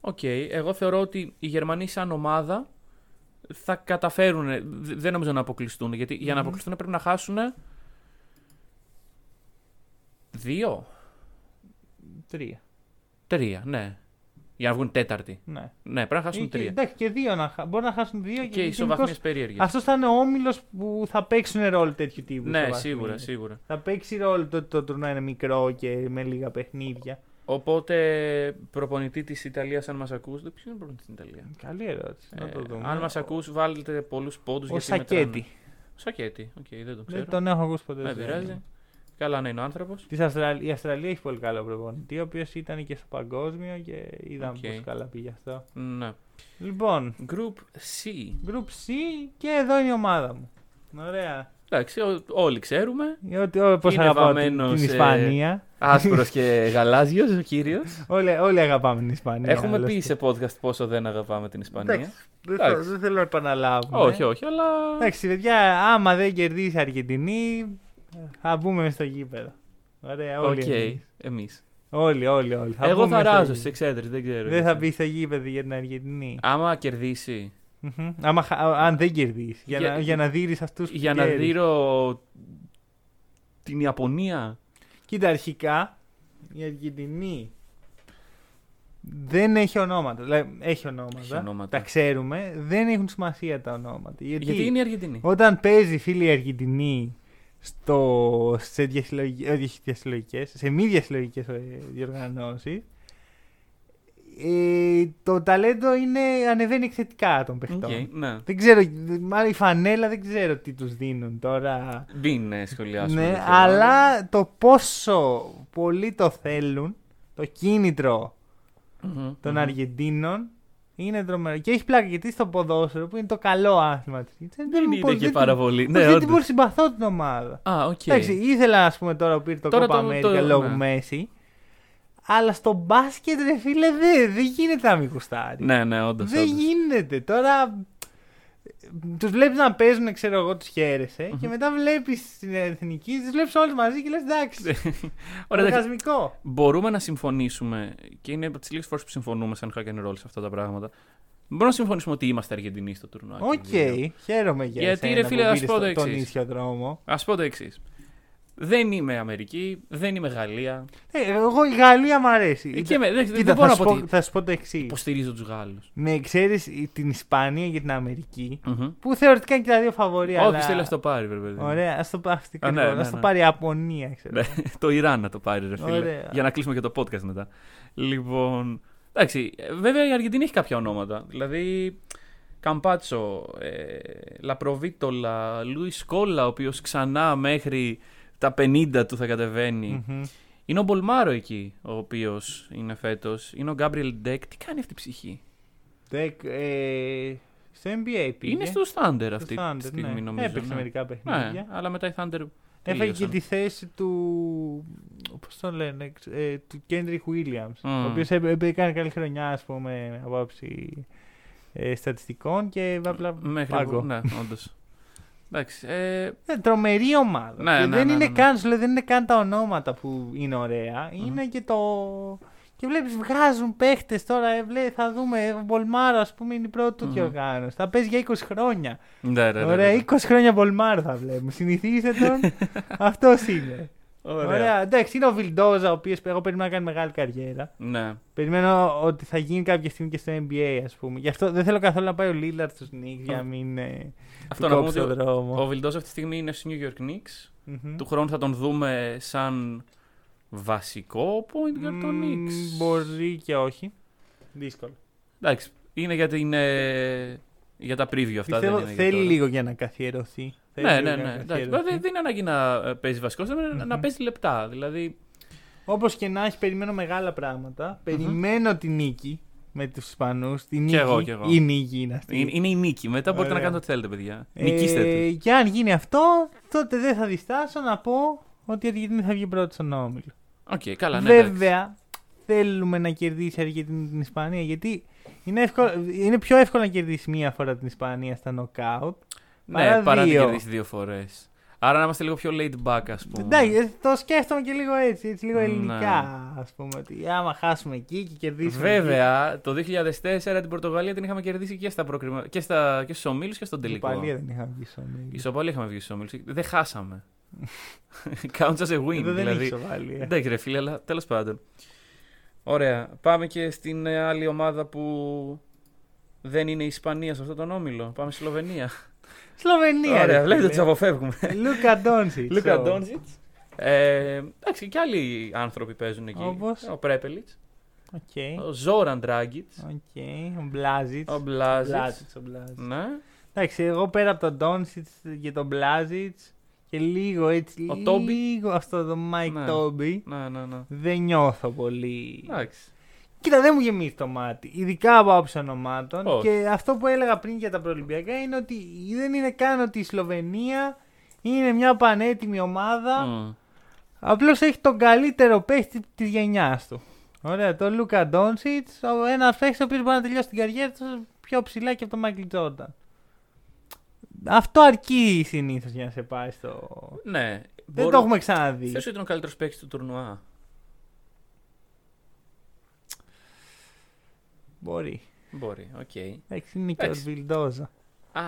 Οκ. Εγώ θεωρώ ότι οι Γερμανοί σαν ομάδα θα καταφέρουν. Δεν νομίζω να αποκλειστούν. Γιατί για να Μμμ. αποκλειστούν πρέπει να χάσουν. Δύο. Τρία. Τρία, ναι. Για να βγουν τέταρτη. Ναι. Ναι, πρέπει να χάσουν Ή και- τρία. εντάξει, και δύο να χα... Μπορεί να χάσουν δύο Και ισοβαθμίες περίεργες. Αυτός θα είναι ο όμιλος που θα παίξουν ρόλο τέτοιου τύπου. Ναι, ισοβαθμίες. σίγουρα, σίγουρα. Θα παίξει ρόλο το ότι το τουρνουά είναι μικρό και με λίγα παιχνίδια. Οπότε προπονητή της Ιταλίας, αν μας ακούς. Δεν ξέρω είναι προπονητής στην Ιταλίας. Καλή ερώτηση. να το Ε, δούμε. αν μας ακούς, βάλετε πολλούς πόντους. Ο Σακέτη. Σακέτη, οκ, δεν το ξέρω. Δεν τον έχω ακούσει ποτέ. Δεν στο πειράζει. Ιταλία. Καλά να είναι ο άνθρωπος. Της Αυστραλ- Η Αυστραλία έχει πολύ καλό προπονητή, ο οποίος ήταν και στο παγκόσμιο και είδαμε Οκ. πόσο καλά πήγε αυτό. Ναι. Λοιπόν, Group C. Group C και εδώ είναι η ομάδα μου. Ωραία. Εντάξει, ο- όλοι ξέρουμε. Ότι, ό, πώς Είναι αγαπάω την, βαμμένος, την ε, Ισπανία. Άσπρος και [LAUGHS] γαλάζιος ο κύριος. Όλοι, όλοι αγαπάμε την Ισπανία. Έχουμε άλλωστε. σε podcast πόσο δεν αγαπάμε την Ισπανία. Εντάξει, δεν, θα- Εντάξει. δεν θέλω να επαναλάβουμε. Όχι, όχι, αλλά. Εντάξει, παιδιά, άμα δεν κερδίσει η Αργεντινή, θα μπούμε μες στο γήπεδο. Ωραία, όλοι. Οκ, εμείς. εμείς. Όλοι, όλοι, όλοι. Εγώ μπούμε θα στο αράζω γήπεδο. στις εξέδρες, δεν ξέρω. Δεν θα μπει στο γήπεδο για την Αργεντινή. Άμα κερδίσει. Μμμ. Άμα, χα- αν δεν κερδίσει. Για, Για- να, για να δείρεις αυτούς που Για να κέρδισαν. δείρω την Ιαπωνία. Κοίτα, αρχικά η Αργεντινή δεν έχει ονόματα. Δηλαδή, έχει ονόματα. Έχει ονόματα. Τα ξέρουμε. Δεν έχουν σημασία τα ονόματα. Γιατί, Γιατί είναι η Αργεντινή. όταν παίζει φίλη η Αργεντινή στο, σε, διασυλλογικές, όχι διασυλλογικές, σε μη διασυλλογικές διοργανώσεις, ε, το ταλέντο είναι, ανεβαίνει εκθετικά των παιχτών. Οκ, ναι. Δεν ξέρω, μάλλον η φανέλα δεν ξέρω τι τους δίνουν τώρα. Μην ε, σχολιάσουμε. Ναι, δεν θέλω. αλλά το πόσο πολύ το θέλουν, το κίνητρο Μμμ, των μμμ. Αργεντίνων είναι τρομερό. Και έχει πλάκα γιατί στο ποδόσφαιρο που είναι το καλό άθλημα της. Δεν είναι και πάρα πολύ. Ναι, Ναι, γιατί όντως. πολύ συμπαθώ την ομάδα. Α, οκ. Εντάξει, ήθελα ας πούμε τώρα που πήρε το Τώρα Copa το- America το- λόγω ναι. Μέσι. Αλλά στο μπάσκετ, ρε φίλε, δεν δεν γίνεται να μην γουστάρεις. Ναι, ναι, όντως. δεν γίνεται. Τώρα τους βλέπεις να παίζουν, ξέρω εγώ, τους χαίρεσαι και μετά βλέπεις την εθνική, τους βλέπεις όλους μαζί και λες εντάξει. [LAUGHS] Ωραία, εντάξει. Οργασμικό. Μπορούμε να συμφωνήσουμε, και είναι από τις λίγες φορές που συμφωνούμε σαν hack and roll σε αυτά τα πράγματα. Μπορούμε να συμφωνήσουμε ότι είμαστε Αργεντινοί στο τουρνουά. Οκ, χαίρομαι για Γιατί, εσένα ρε φίλε, που ας πήρες πω το το- τον εξής. ίσιο δρόμο. Α πω το εξής. Δεν είμαι Αμερική, δεν είμαι Γαλλία. Ε, εγώ η Γαλλία μου αρέσει. Ε, και με- δεν- δεν Κοίτα, μπορώ θα, να σου πω πω, ότι- θα σου πω το εξής. Υποστηρίζω τους Γάλλους. Ναι, ξέρεις την Ισπανία και την Αμερική, που θεωρητικά είναι και τα δύο φαβορί. Όποιο αλλά... θέλεις να το πάρει, βέβαια. Ωραία, ας το, ας το, Α, ναι, ακριβώς, ναι, ας το ναι. πάρει η Ιαπωνία, ξέρω. Ναι, το Ιράν να το πάρει, ρε φίλε. Ωραία. Για να κλείσουμε και το podcast μετά. Λοιπόν. Εντάξει, ε, βέβαια η Αργεντινή έχει κάποια ονόματα. Δηλαδή. Καμπάτσο, ε, Λαπροβίτολα, Λουίς Σκόλα, ο οποίος ξανά μέχρι τα 50 του θα κατεβαίνει. Μμμ. Είναι ο Μπολμάρο εκεί, ο οποίος είναι φέτος. Είναι ο Γκάμπριελ Ντεκ. Τι κάνει αυτή η ψυχή; Δεκ, ε, στο NBA πήγε. Είναι στο Thunder Στο αυτή Thunder, τη στιγμή, ναι. νομίζω. Έπαιξε ναι. μερικά Ναι, παιχνίδια. αλλά μετά οι Thunder. Έφαγε και τελείωσαν. τη θέση του. Πώς το λένε, ξ- ε, του Κέντρικ Williams. Μμ. Ο οποίος έκανε καλή χρονιά, ας πούμε, από άποψη ε, στατιστικών και απλά Μέχρι πάγκο. που- Ναι, όντως. [LAUGHS] Εντάξει. Ε, Ε, τρομερή ομάδα. Ναι, και ναι, δεν, ναι, είναι ναι, ναι. Καν, σου λέω, δεν είναι καν τα ονόματα που είναι ωραία. Είναι και το. Και βλέπεις, βγάζουν παίχτες τώρα. Ε, βλέ- θα δούμε. Ο Μπολμάρο, ας πούμε, είναι η πρώτη του Μμμ. διοργάνωση. Θα παίζει για 20 χρόνια. ναι, ναι, ναι, Ωραία, ναι. 20 χρόνια Μπολμάρο θα βλέπουμε. Συνηθίστε τον. [LAUGHS] Αυτός είναι. Ωραία. Εντάξει, είναι ο Βιλντόζα, ο οποίος εγώ περιμένω να κάνει μεγάλη καριέρα. Ναι. Περιμένω ότι θα γίνει κάποια στιγμή και στο NBA, ας πούμε. Γι' αυτό δεν θέλω καθόλου να πάει ο Λίλαρτ στους Knicks για να μην. Ε, Αυτό του να πούμε κόψει ότι το δρόμο. ο Βιλντός αυτή τη στιγμή είναι στους New York Knicks. Μμμ. Του χρόνου θα τον δούμε σαν βασικό point guard των Μμμ, Knicks. Μπορεί και όχι. Δύσκολο. Εντάξει, είναι για, την, ε, για τα preview αυτά. Πιστεύω δεν είναι για θέλει τώρα. λίγο για να καθιερωθεί. Θέλει Ναι, λίγο ναι, για να ναι. Εντάξει, καθιερωθεί. δεν, δεν είναι ανάγκη να ε, παίζει βασικό, να, να Μμμ. παίζει λεπτά. Δηλαδή, Όπως και να έχει, περιμένω μεγάλα πράγματα. Περιμένω τη νίκη με τους Ισπανούς. Τη νίκη. εγώ, κι εγώ. Η νίκη είναι αυτή. είναι, είναι η νίκη. Μετά μπορείτε να Ωραία. κάνετε ό,τι θέλετε, παιδιά. Ε, Νικήστε τους. Και αν γίνει αυτό, τότε δεν θα διστάσω να πω ότι η Αργεντινή θα βγει πρώτη στον όμιλο. Οκ, καλά, ναι. εντάξει. Βέβαια, θέλουμε να κερδίσει η Αργεντινή την Ισπανία γιατί είναι, εύκολο, είναι πιο εύκολο να κερδίσει μία φορά την Ισπανία στα νοκάουτ. Ναι, παρά παρά να την δύο. κερδίσει δύο φορές. Άρα να είμαστε λίγο πιο laid back, ας πούμε. Εντάξει, ε, το σκέφτομαι και λίγο έτσι, έτσι λίγο Ναι. ελληνικά. Α πούμε ότι άμα χάσουμε εκεί και κερδίσουμε. εκεί, Βέβαια, το 2004 την Πορτογαλία την είχαμε κερδίσει και, στα προκριμα... και, στα... και στους ομίλους και στον την τελικό. Ισπανία δεν είχαμε βγει στο όμιλο. Ισοπαλία είχαμε βγει στους ομίλους. Δεν χάσαμε. [LAUGHS] Counts as a win. Εδώ δεν δηλαδή. έχει σοβαλία. Εντάξει ρε φίλε, αλλά τέλος πάντων. Ωραία. Πάμε και στην ε, άλλη ομάδα που δεν είναι η Ισπανία σε αυτόν τον όμιλο. Πάμε στη Σλοβενία. Σλοβενία. Ωραία, βλέπετε τους αποφεύγουμε. Λούκα Ντόνσιτς. Λούκα Ντόνσιτς. Ε, εντάξει, και άλλοι άνθρωποι παίζουν εκεί. Όπως; Ο Πρέπελιτς, Οκ. ο Ζόραν Ντράγκιτς, Οκ. Ο Μπλάζιτς. ο Μπλάζιτς. Ο Μπλάζιτς. Ναι. Εντάξει, εγώ πέρα από τον Ντόνσιτς και τον Μπλάζιτς και λίγο έτσι. Ο Τόμπι. Λίγο αυτό το Μάικ Ναι. Τόμπι. Ναι, ναι, ναι. Δεν νιώθω πολύ. Εντάξει. Κοίτα, δεν μου γεμίζει το μάτι. Ειδικά από άποψη ονομάτων. Όχι. Και αυτό που έλεγα πριν για τα προελυμπιακά είναι ότι δεν είναι καν ότι η Σλοβενία είναι μια πανέτοιμη ομάδα. Μμ. Απλώς έχει τον καλύτερο παίχτη της γενιάς του. Ωραία, τον Λούκα Ντόνσιτς, ένα παίχτη ο οποίος μπορεί να τελειώσει την καριέρα του πιο ψηλά και από τον Μάικλ Τζόρνταν. Αυτό αρκεί συνήθως για να σε πάει στο. Ναι. Δεν το έχουμε ξαναδεί. Θες ότι είναι ο καλύτερος παίκτης του τουρνουά; Μπορεί. Μπορεί, οκ. Εντάξει, είναι και ο Εντάξει. Βιλντόζα. Α.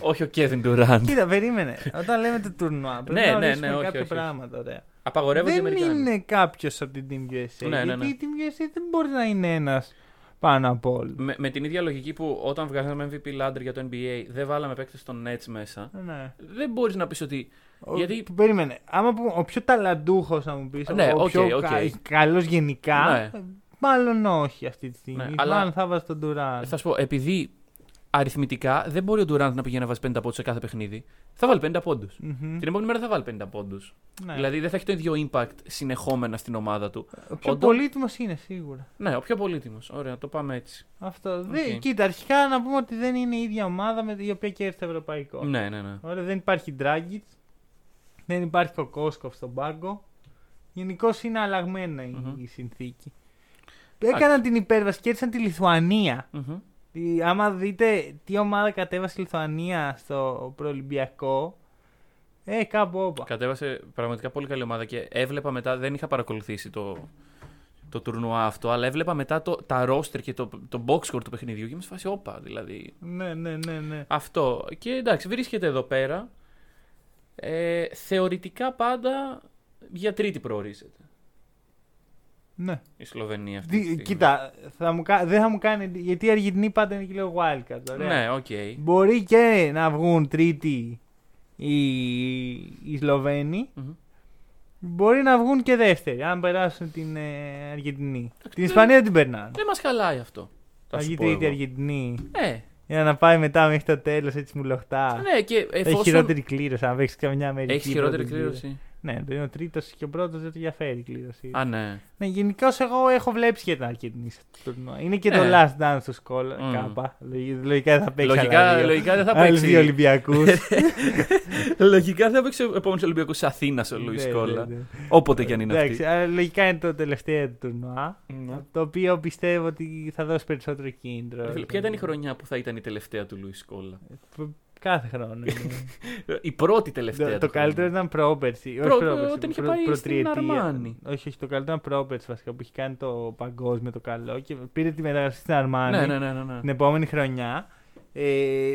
όχι ο Kevin Durant. Κοίτα, περίμενε. Όταν λέμε το τουρνουά, πρέπει Ναι, να ναι, ορίσουμε ναι, όχι, κάποια όχι, όχι. πράγματα. Ωραία. Απαγορεύονται οι Δεν Αμερικάνοι. είναι κάποιος από την Team USA. Ναι, ναι, ναι. Γιατί η Team USA δεν μπορεί να είναι ένας πάνω από όλους. Με, με την ίδια λογική που όταν βγάζαμε MVP ladder για το NBA δεν βάλαμε παίκτες στο Nets μέσα. Ναι. Δεν μπορείς να πεις ότι. Ο- Γιατί- Περίμενε. Άμα πούμε ο πιο ταλαντούχος, να μου πεις, Ναι, ο οκ, πιο οκ. καλός γενικά. Ναι. Ε, Μάλλον όχι αυτή τη στιγμή. Ναι, αλλά- Μάλλον θα βάζει τον Durant. Θα σου πω, επειδή αριθμητικά δεν μπορεί ο Durant να πηγαίνει να βάζει 50 πόντου σε κάθε παιχνίδι, θα βάλει 50 πόντους. Μμμ. Την επόμενη μέρα θα βάλει 50 πόντους. Ναι. Δηλαδή δεν θα έχει το ίδιο impact συνεχόμενα στην ομάδα του. Ο πιο ο Ντο- πολύτιμος είναι σίγουρα. Ναι, ο πιο πολύτιμος. Ωραία, το πάμε έτσι. Αυτό. Δεν- Οκ. Κοίτα, αρχικά να πούμε ότι δεν είναι η ίδια ομάδα με η οποία κέρδισε το ευρωπαϊκό. Ναι, ναι, ναι. Ωραία, δεν υπάρχει Dragic. Δεν υπάρχει ο Κόσκοφ στον πάγκο. Γενικώς είναι αλλαγμένα η, Μμμ. η συνθήκη. Έκαναν την υπέρβαση και έρθαν τη Λιθουανία. Μμμ. Η- Άμα δείτε τι ομάδα κατέβασε η Λιθουανία στο προολυμπιακό, ε, κάπου όπα. Κατέβασε πραγματικά πολύ καλή ομάδα και έβλεπα μετά, δεν είχα παρακολουθήσει το, το τουρνουά αυτό, αλλά έβλεπα μετά το, τα roster και το, το box score του παιχνιδιού και είμαι σε φάση όπα, δηλαδή. Ναι, ναι, ναι, ναι. Αυτό. Και εντάξει, βρίσκεται εδώ πέρα. Ε, θεωρητικά πάντα για τρίτη προορίζεται ναι. η Σλοβενία αυτή. Τι- τη στιγμή. κοίτα, θα μου, κα- δεν θα μου κάνει. Γιατί η Αργεντινή πάντα είναι και λίγο wildcard. Ωραία. Ναι, οκ. Μπορεί και να βγουν τρίτη οι, οι Σλοβένοι. Μμμ. Μπορεί να βγουν και δεύτεροι, αν περάσουν την ε, Αργεντινή. Την δεν- Ισπανία δεν την περνάνε. Δεν μας χαλάει αυτό. Θα Θα σου βγει πω τρίτη εγώ. Αργεντινή. Ε, Για να πάει μετά μέχρι το τέλος έτσι μου λοχτά. ναι, και Έχει εφόσον. χειρότερη κλήρωση. Αν παίξεις καμιά Αμερική. Έχει χειρότερη πρώτη κλήρωση. Ναι, επειδή ο τρίτο και ο πρώτος δεν το διαφέρει η κλήρωση. Α, ναι. Ναι, γενικώ εγώ έχω βλέψει και την Αργεντινή στο τουρνουά. Είναι και Ναι. το last dance του σκόλα. Μμ. Κάπα. Λογι- Λογικά θα παίξει. Λογικά, άλλα δύο. λογικά δεν θα Άλλους παίξει. δύο Ολυμπιακούς. [LAUGHS] Λογικά θα παίξει ο επόμενος Ολυμπιακός Αθήνας ο Λουίς Κόλλα. Όποτε κι αν είναι Ναι, Εντάξει, αυτή. αλλά λογικά είναι το τελευταίο του τουρνουά. Ναι. Το οποίο πιστεύω ότι θα δώσει περισσότερο κίνητρο. Ρε φίλε, Ποια ήταν η χρονιά που θα ήταν η τελευταία του Λουίς Κόλλα. Κάθε χρόνο. είναι. Η πρώτη τελευταία. το, του το καλύτερο χρονιά. ήταν πρόπερση. Όχι Προ- πρόπερση, όταν είχε προ- πάει στην προτριετία. Αρμάνι. Όχι, όχι, το καλύτερο ήταν πρόπερση βασικά που είχε κάνει το παγκόσμιο το καλό και πήρε τη μεταγραφή στην Αρμάνι Ναι, ναι, ναι. ναι, ναι. την επόμενη χρονιά. Ε,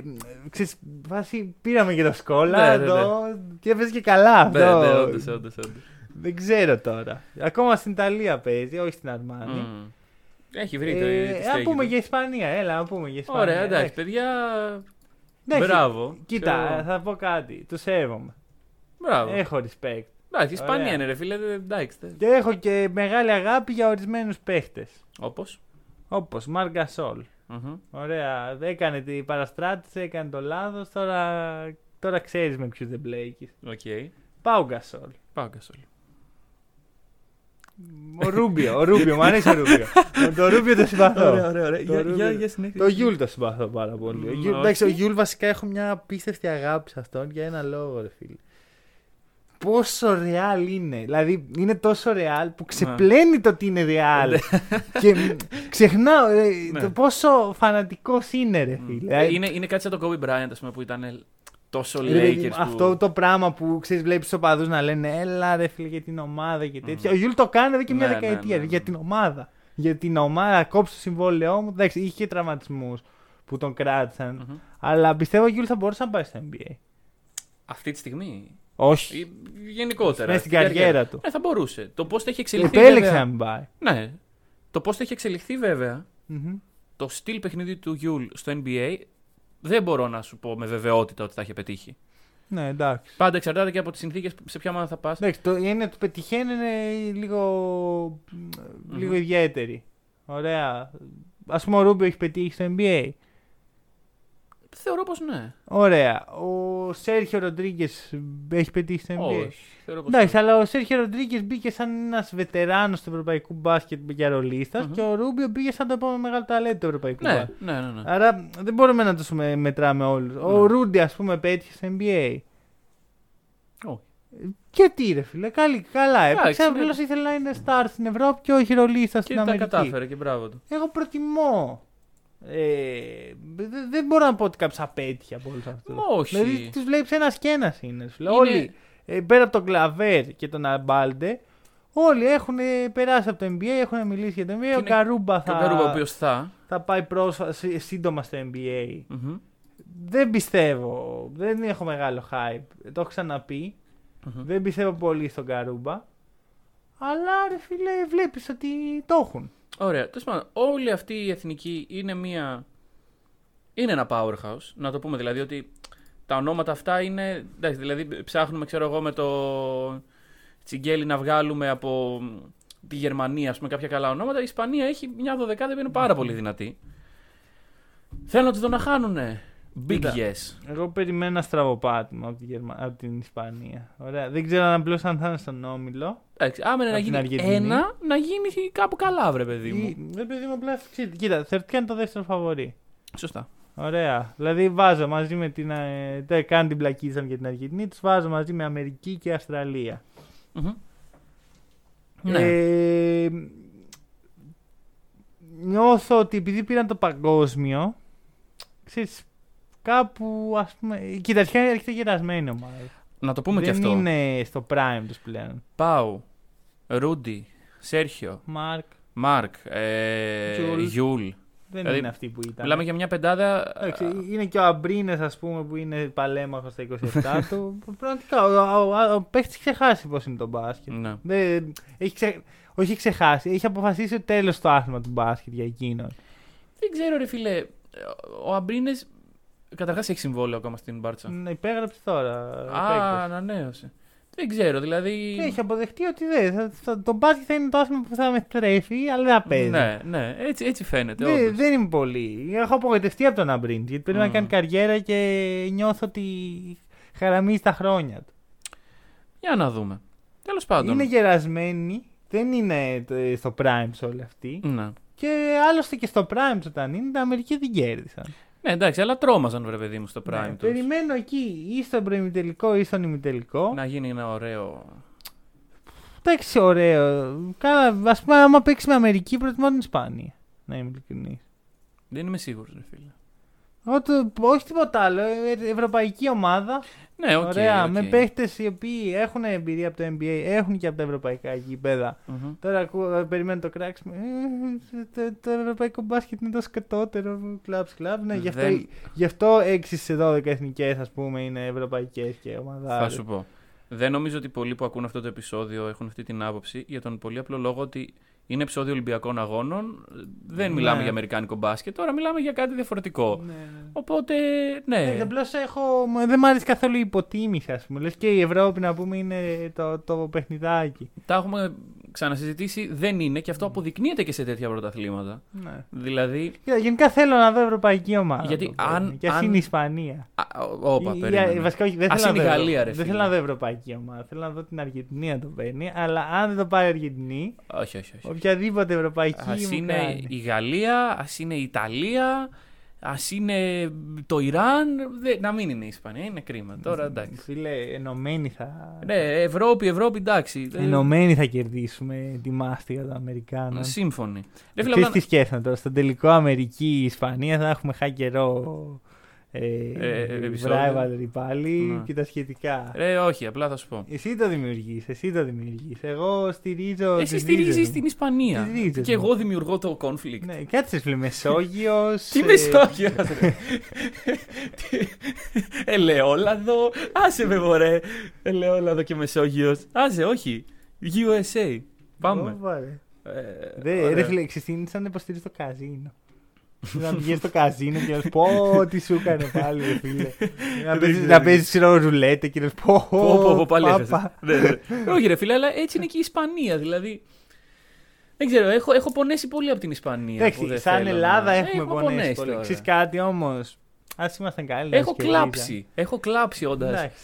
ξέρεις, βάση, πήραμε και το σκόλα Ναι, ναι, εδώ και έπαιζε και καλά Ναι, αυτό. ναι, όντως, όντως, όντως. Δεν ξέρω τώρα. Ακόμα στην Ιταλία παίζει, όχι στην Αρμάνι. Μμ. Έχει βρει το Ε, τη να στέγη πούμε του. για Ισπανία, έλα, να πούμε για Ισπανία. Ωραία, εντάξει, παιδιά. Εντάξει, Μπράβο. Κοίτα, Ξέρω. θα πω κάτι. Του σέβομαι. Μπράβο. Έχω respect. Εντάξει, Ισπανία Ωραία. είναι, ρε φίλε. δε- Εντάξει. Και έχω και μεγάλη αγάπη για ορισμένους παίχτες. Όπως; Όπως Μάρκα Σόλ. Ωραία. Έκανε την παραστράτηση, έκανε το λάθος. Τώρα, τώρα ξέρεις με ποιους δεν μπλέκεις. Οκ. Πάου Γκασόλ. Πάου Γκασόλ. Ο Ρούμπιο, ο Ρούμπιο, μου αρέσει ο Ρούμπιο. [LAUGHS] το Ρούμπιο το συμπαθώ. ωραία. Το Ρούμπιο- Το Γιούλ το συμπαθώ πάρα πολύ. Ο Μ, Γιούλ- όχι. Εντάξει, ο Γιούλ βασικά έχω μια απίστευτη αγάπη σε αυτόν για ένα λόγο, ρε φίλε. Πόσο Ρεάλ είναι. Δηλαδή είναι τόσο Ρεάλ που ξεπλένει το ότι είναι Ρεάλ. και μ, ξεχνάω ε, Ναι. το πόσο φανατικός είναι, ρε φίλε. Ε, Είναι, είναι κάτι σαν τον Kobe Bryant, ας πούμε, που ήταν ε, τόσο Ρε παιδί μου, Lakers. που- Αυτό το πράγμα που ξέρεις, βλέπεις τους οπαδούς να λένε Έλα ρε φίλε για την ομάδα και τέτοια. Μμμ. Ο Γιούλ το κάνει εδώ και μια Ναι, ναι, δεκαετία. ναι, ναι. Για την ομάδα. Για την ομάδα, κόψει το συμβόλαιό μου. Εντάξει, είχε και τραυματισμούς που τον κράτησαν. Μμμ. Αλλά πιστεύω ο Γιούλ θα μπορούσε να πάει στο NBA. Αυτή τη στιγμή; Όχι. Ή Γενικότερα. Μέσα στην στην καριέρα του. Ναι, θα μπορούσε. Το πώς θα έχει εξελιχθεί. Επέλεξε βέβαια- να μην πάει. Ναι. Το πώς θα έχει εξελιχθεί βέβαια Μμμ. το στυλ παιχνιδιού του Γιούλ στο NBA δεν μπορώ να σου πω με βεβαιότητα ότι θα έχει πετύχει. Ναι, εντάξει. Πάντα εξαρτάται και από τις συνθήκες σε ποια ομάδα θα πας. Εντάξει, το, η έννοια του πετυχαίνει είναι λίγο, λίγο ιδιαίτερη. Ωραία. Α πούμε, ο Ρούμπιο έχει πετύχει στο NBA. Θεωρώ πως ναι. Ωραία. Ο Σέρχιο Ροντρίγκες έχει πετύχει στο NBA. Όχι. Θεωρώ πως Εντάξει, αλλά ο Σέρχιο Ροντρίγκες μπήκε σαν ένας βετεράνος του ευρωπαϊκού μπάσκετ για ρολίστα Μμμ. και ο Ρούμπιο μπήκε σαν το επόμενο μεγάλο ταλέντο του ευρωπαϊκού Ναι, μπάσκετ. ναι, ναι. ναι. Άρα δεν μπορούμε να τους με- μετράμε όλους. Ο Ναι. Ρούντι, ας πούμε, πέτυχε στο NBA. Όχι. Γιατί ρε φίλε, καλή, καλά. Εντάξει, Έπαιξε, ναι. απλώς ήθελε να είναι star στην Ευρώπη και όχι ρολίστα Και στην τα Αμερική. κατάφερε και μπράβο του. Εγώ προτιμώ. Ε, δε- δεν μπορώ να πω ότι κάποιος απέτυχε από όλους αυτούς. Όχι. Δηλαδή τους βλέπεις ένας και ένας είναι. σου λέω. Είναι- Όλοι ε, πέρα από τον Κλαβέρ και τον Αμπάλντε, όλοι έχουν ε, περάσει από το NBA, έχουν μιλήσει για το NBA. Ο είναι- Καρούμπα Και ο θα, Καρούμπα, ο οποίος θα. θα πάει πρόσφα- σύ- σύντομα στο NBA. Μμμ. Δεν πιστεύω. Δεν έχω μεγάλο hype. Το έχω ξαναπεί. Μμμ. Δεν πιστεύω πολύ στον Καρούμπα. Αλλά ρε φίλε, βλέπεις ότι το έχουν. Ωραία. Τέλος πάντων, όλη αυτή η εθνική είναι μία. Είναι ένα powerhouse. Να το πούμε δηλαδή ότι τα ονόματα αυτά είναι. Εντάξει, δηλαδή ψάχνουμε, ξέρω εγώ, με το τσιγκέλι να βγάλουμε από τη Γερμανία, ας πούμε, κάποια καλά ονόματα. Η Ισπανία έχει μια δωδεκάδα που είναι πάρα πολύ δυνατή. Θέλω να του δω να χάνουνε. Big Κοίτα. yes. Εγώ περιμένω ένα στραβοπάτημα από, τη Γερμα... από την Ισπανία. Ωραία. Δεν ξέρω αν απλώς αν θα είναι στον Όμιλο. Εντάξει, άμα είναι να Από την γίνει Αργεντινή. ένα, να γίνει κάπου καλά, βρε παιδί μου. Ή... Δεν παιδί μου απλά. ξέρετε, Κοίτα, θεωρητικά είναι το δεύτερο φαβορή; Σωστά. Ωραία. Δηλαδή βάζω μαζί με την. Ε, το κάνει την πλακίζαν για την Αργεντινή, τους βάζω μαζί με Αμερική και Αυστραλία. Μμμ. Ναι. Ε, νιώθω ότι επειδή πήραν το παγκόσμιο, ξέρεις, κάπου ας πούμε... Κοίτα, αρχικά έρχεται γερασμένη ομάδα. Να το πούμε Δεν και αυτό. είναι στο prime τους πλέον. Πάου, Ρούντι, Σέρχιο, Μάρκ, Μάρκ, ε, Γιούλ. Γιούλ. δεν Δηλαδή, είναι αυτή που ήταν. Μιλάμε για μια πεντάδα. Εντάξει, είναι και ο Αμπρίνες, ας πούμε, που είναι παλέμαχος στα 27 [LAUGHS] του. Πραγματικά, ο, ο, ο, ο παίχτη έχει ξεχάσει πώς είναι το μπάσκετ. Ναι. Δεν, έχει ξε... Όχι, έχει ξεχάσει. Έχει αποφασίσει ότι τέλος το άθλημα του μπάσκετ για εκείνον. Δεν ξέρω, ρε φίλε. Ο Αμπρίνες. Καταρχάς έχει συμβόλαιο ακόμα στην Μπάρτσα. Να υπέγραψε τώρα. Α, παίκτης. ανανέωσε. Δεν ξέρω, δηλαδή. Έχει αποδεχτεί ότι δεν. Θα, θα, το μπάσκετ θα είναι το άθλημα που θα με τρέφει, αλλά δεν θα παίζει. Ναι, ναι, έτσι, έτσι φαίνεται. Δεν, όντως. δεν είμαι πολύ. Έχω απογοητευτεί από τον Αμπρίν. Γιατί πρέπει να Μμμ. κάνει καριέρα και νιώθω ότι χαραμίζει τα χρόνια του. Για να δούμε. Τέλος πάντων. Είναι γερασμένοι. Δεν είναι ε, στο prime σε όλοι αυτοί. Ναι. Και άλλωστε και στο prime του όταν είναι, τα Αμερική δεν κέρδισαν. Ναι, εντάξει, αλλά τρόμαζαν, βρε παιδί μου, στο prime Ναι, τους. περιμένω εκεί ή στον προημιτελικό ή στον ημιτελικό. Να γίνει ένα ωραίο. Εντάξει, ωραίο. Καλά, ας πούμε, άμα παίξεις με Αμερική, προτιμώ την Ισπανία. Να είμαι ειλικρινής. Δεν είμαι σίγουρος, ρε φίλε. Όχι τίποτα άλλο. ε, Ευρωπαϊκή ομάδα. Ναι, οκ. ωραία. οκ. Με παίχτες οι οποίοι έχουν εμπειρία από το NBA, έχουν και από τα ευρωπαϊκά γήπεδα. Μμμ. Τώρα ακούω, περιμένω το κράξιμο. Ε, το, το ευρωπαϊκό μπάσκετ είναι το σκατότερο. Clap, clap. Ναι, γι' αυτό, Δεν- γι αυτό 6 σε 12 εθνικές, ας πούμε, είναι ευρωπαϊκές και ομάδα. Θα σου πω. Δεν νομίζω ότι πολλοί που ακούν αυτό το επεισόδιο έχουν αυτή την άποψη για τον πολύ απλό λόγο ότι είναι επεισόδιο Ολυμπιακών Αγώνων. Δεν Ναι. μιλάμε για Αμερικάνικο μπάσκετ, τώρα μιλάμε για κάτι διαφορετικό. Ναι, ναι. Οπότε, ναι. Ναι, απλώ έχω. Δεν μου αρέσει καθόλου η υποτίμηση, ας πούμε. Λες και η Ευρώπη να πούμε είναι το, το παιχνιδάκι. Τα έχουμε ξανασυζητήσει. Δεν είναι και αυτό αποδεικνύεται και σε τέτοια πρωταθλήματα. Ναι. Δηλαδή. Κοίτα, γενικά θέλω να δω ευρωπαϊκή ομάδα. Γιατί το παίρνω. αν- Και ας αν- είναι η Ισπανία. Α, όπα, Ή- ή- περίμενε. βασικά, όχι, δεν Ας θέλω να είναι η δω- Γαλλία, ρε Δεν φίλε. θέλω να δω ευρωπαϊκή ομάδα. Θέλω να δω την Αργεντινή να το παίρνει. Αλλά αν δεν το πάρει η Αργεντινή, Όχι, όχι, όχι. οποιαδήποτε ευρωπαϊκή. Α μου είναι κάνει. η Γαλλία, ας είναι η Ιταλία, ας είναι το Ιράν. Δε- να μην είναι η Ισπανία, είναι κρίμα. Τώρα εντάξει. Φίλε, ενωμένοι θα. Ναι, Ευρώπη, Ευρώπη, εντάξει. Ε, Ενωμένοι θα κερδίσουμε τη μάστιγα των Αμερικάνων. Σύμφωνοι. Ρε φίλε, Ξέρεις απλά- τι σκέφτομαι τώρα. Στον τελικό Αμερική-Ισπανία θα έχουμε χά καιρό. Ε, Ε, ε, επεισόδιο. rivalry πάλι Ναι. και τα σχετικά. Ρε, όχι, απλά θα σου πω. Εσύ το δημιουργείς, εσύ το δημιουργείς. Εγώ στηρίζω. Εσύ τις στηρίζεις ρίζες την μου. Ισπανία. Τις ρίζες Και μου. εγώ δημιουργώ το conflict. Ναι, κάτσε φίλε, Μεσόγειος. Τι Μεσόγειος, ρε. Τι- Ελαιόλαδο. Άσε με μωρέ. Ελαιόλαδο και Μεσόγειος. Άσε, όχι. USA. Πάμε. Ε, Δε, ωραία. ρε φίλε, ξεκίνησα να υποστηρίζει το καζίνο. Να πηγαίνει στο καζίνο και να σου πω τι σου έκανε πάλι, ρε φίλε. [LAUGHS] να Δεν παίζεις- ξέρω. να παίζεις ξέρω ρουλέτε και να σου πω. Πω, πω, πω, πάλι πάπα. έφεσες. Ναι, ναι. Όχι ρε φίλε, αλλά έτσι είναι και η Ισπανία. Δηλαδή, δεν ξέρω, έχω, έχω πονέσει πολύ από την Ισπανία. που Εντάξει, δεν σαν θέλω Ελλάδα να- έχουμε Έχω πονέσει πολύ. τώρα. Ξέρεις κάτι όμως; Α ήμασταν καλοί. Έχω κλάψει. Έχω κλάψει όντας Εντάξει.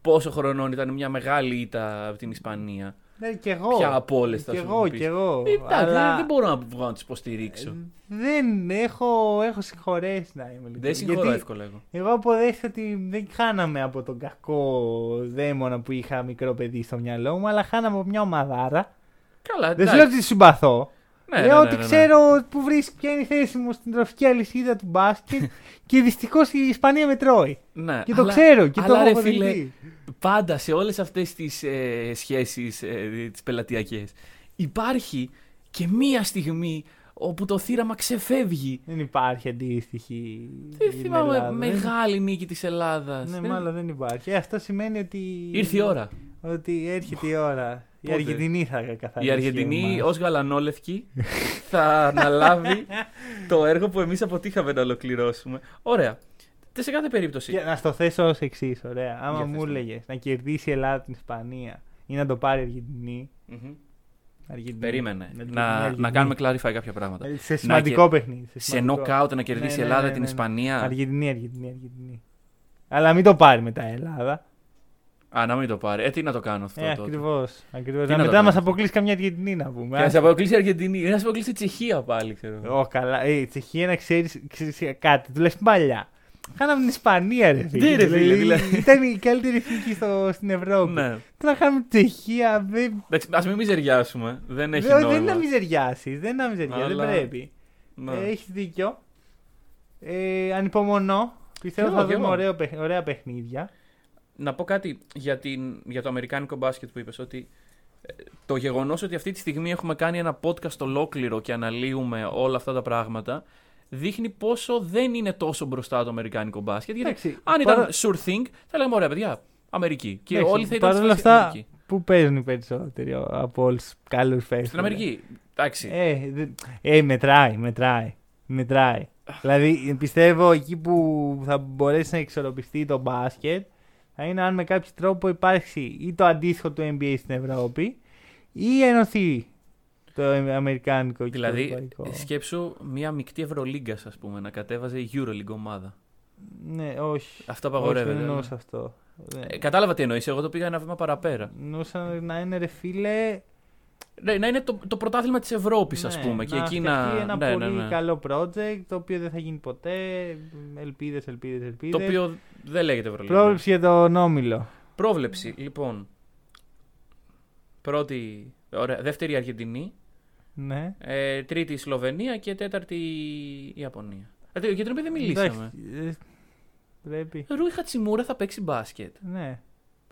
πόσο χρονών ήταν μια μεγάλη ήττα από την Ισπανία. Ναι, κι εγώ. Ποια από όλες θα Κι σου εγώ, πεις. κι εγώ. Ε, Εντάξει, Αλλά δεν, δεν μπορώ να βγω να τους υποστηρίξω. δεν έχω, έχω συγχωρέσει να είμαι ειλικρινής. δεν συγχωρώ Γιατί εύκολα εγώ. Εγώ αποδέχομαι ότι δεν χάναμε από τον κακό δαίμονα που είχα μικρό παιδί στο μυαλό μου, αλλά χάναμε από μια ομαδάρα. Καλά, Δεν σου εντάξει. λέω ότι τη συμπαθώ. Ναι, λέω ναι, ότι ναι, ναι. ξέρω που βρίσκει ποια είναι η θέση μου στην τροφική αλυσίδα του μπάσκετ [LAUGHS] και δυστυχώς η Ισπανία με τρώει. Ναι, Και το αλλά- ξέρω και το αλλά, έχω ρε, φίλε, αποδεχτεί. πάντα σε όλες αυτές τις ε, σχέσεις ε, τις πελατειακές υπάρχει και μία στιγμή όπου το θύραμα ξεφεύγει. Δεν υπάρχει αντίστοιχη. Δεν στην θυμάμαι Ελλάδα. μεγάλη νίκη της Ελλάδας. Ναι, Δεν- μάλλον δεν υπάρχει. Ε, Αυτό σημαίνει ότι. Ήρθε η ώρα. Ότι έρχεται η ώρα. Η Πότε; Αργεντινή θα καθαρίσει. Η Αργεντινή εμάς. ως γαλανόλευκη θα αναλάβει το έργο που εμείς αποτύχαμε να ολοκληρώσουμε. Ωραία. Σε κάθε περίπτωση. Και να στο θέσω ως εξής, ωραία. Άμα Για μου θες το. έλεγες να κερδίσει η Ελλάδα την Ισπανία ή να το πάρει η Αργεντινή. Μμμ. Αργεντινή. Περίμενε. Αργεντινή, Να, Αργεντινή. να κάνουμε clarify κάποια πράγματα. Ε, Σε σημαντικό παιχνίδι. Σε σημαντικό. knockout να κερδίσει Ναι, η ναι, Ελλάδα ναι, την ναι, ναι. Ισπανία. Αργεντινή, Αργεντινή, Αργεντινή. Αλλά μην το πάρει μετά η Ελλάδα. Α, να μην το πάρει. Ε, τι να το κάνω αυτό Ε, τότε. ακριβώς. Ακριβώς. Τι Να να το μετά μας κάνεις. αποκλείσει καμιά Αργεντινή να πούμε. Και να σε αποκλείσει η Αργεντινή. Ή να σε αποκλείσει η Τσεχία πάλι, ξέρω. εγώ. Ω, καλά. Ε, η Τσεχία να ξέρεις κάτι. Του λες παλιά. Χάναμε την Ισπανία, ρε φίλε. Ναι, ρε φίλε, δηλαδή. Ήταν η καλύτερη εθνική στο, στην Ευρώπη. Ναι. Τώρα χάνουμε την Τσεχία. Δεν, Εντάξει, ας μην μιζεριάσουμε. Δεν έχει δεν, νόημα. δεν είναι να μιζεριάσεις. Δεν είναι να μιζεριάσει. Αλλά- Δεν πρέπει. Ναι. Ε, Έχεις δίκιο. Ε, ανυπομονώ. Πιστεύω Κι θα εγώ, κι δούμε εγώ. ωραίο, παιχ- ωραία παιχνίδια. Να πω κάτι για, την, για το αμερικάνικο μπάσκετ που είπες, ότι ε, το γεγονός ότι αυτή τη στιγμή έχουμε κάνει ένα podcast ολόκληρο και αναλύουμε όλα αυτά τα πράγματα, δείχνει πόσο δεν είναι τόσο μπροστά το αμερικάνικο μπάσκετ. Γιατί Εντάξει, αν ήταν παρά- sure thing, θα λέγαμε ωραία παιδιά, Αμερική. Και Εντάξει, όλοι θα ήταν παρόλα στη φάση αυτά, Αμερική. Πού παίζουν οι περισσότεροι από όλους τους καλούς παίχτε. Στην Αμερική. Εντάξει. Ε, δε- ε, μετράει, μετράει. Μετράει. δηλαδή πιστεύω εκεί που θα μπορέσει να εξορροπιστεί το μπάσκετ θα είναι αν με κάποιο τρόπο υπάρξει ή το αντίστοιχο του NBA στην Ευρώπη ή ενωθεί το αμερικάνικο και το δηλαδή, ευρωπαϊκό. σκέψου μια μεικτή Ευρωλίγκα, ας πούμε, να κατέβαζε η Euroleague ομάδα. Ναι, όχι. Αυτό όχι απαγορεύεται. δεν ναι. εννοούσα αυτό. Δεν- Ε, κατάλαβα τι εννοείς. Εγώ το πήγα ένα βήμα παραπέρα. Εννοούσα να είναι ρε φίλε. Ναι, να είναι το, το πρωτάθλημα της Ευρώπης, ναι, α πούμε. και να εκεί φτιαχτεί να. ένα ναι, πολύ ναι, ναι. καλό project το οποίο δεν θα γίνει ποτέ. Ελπίδες, ελπίδες, ελπίδες. Το οποίο δεν λέγεται Ευρωλίγκα. Πρόβλεψη για τον Όμιλο. Πρόβλεψη, λοιπόν. Πρώτη. Ωραία, δεύτερη η Αργεντινή. Ναι. Ε, τρίτη η Σλοβενία και τέταρτη η Ιαπωνία. Ε, για την οποία δεν μιλήσαμε. Εντάξει, ε, Πρέπει. Ρούι Χατσιμούρα θα παίξει μπάσκετ. Ναι.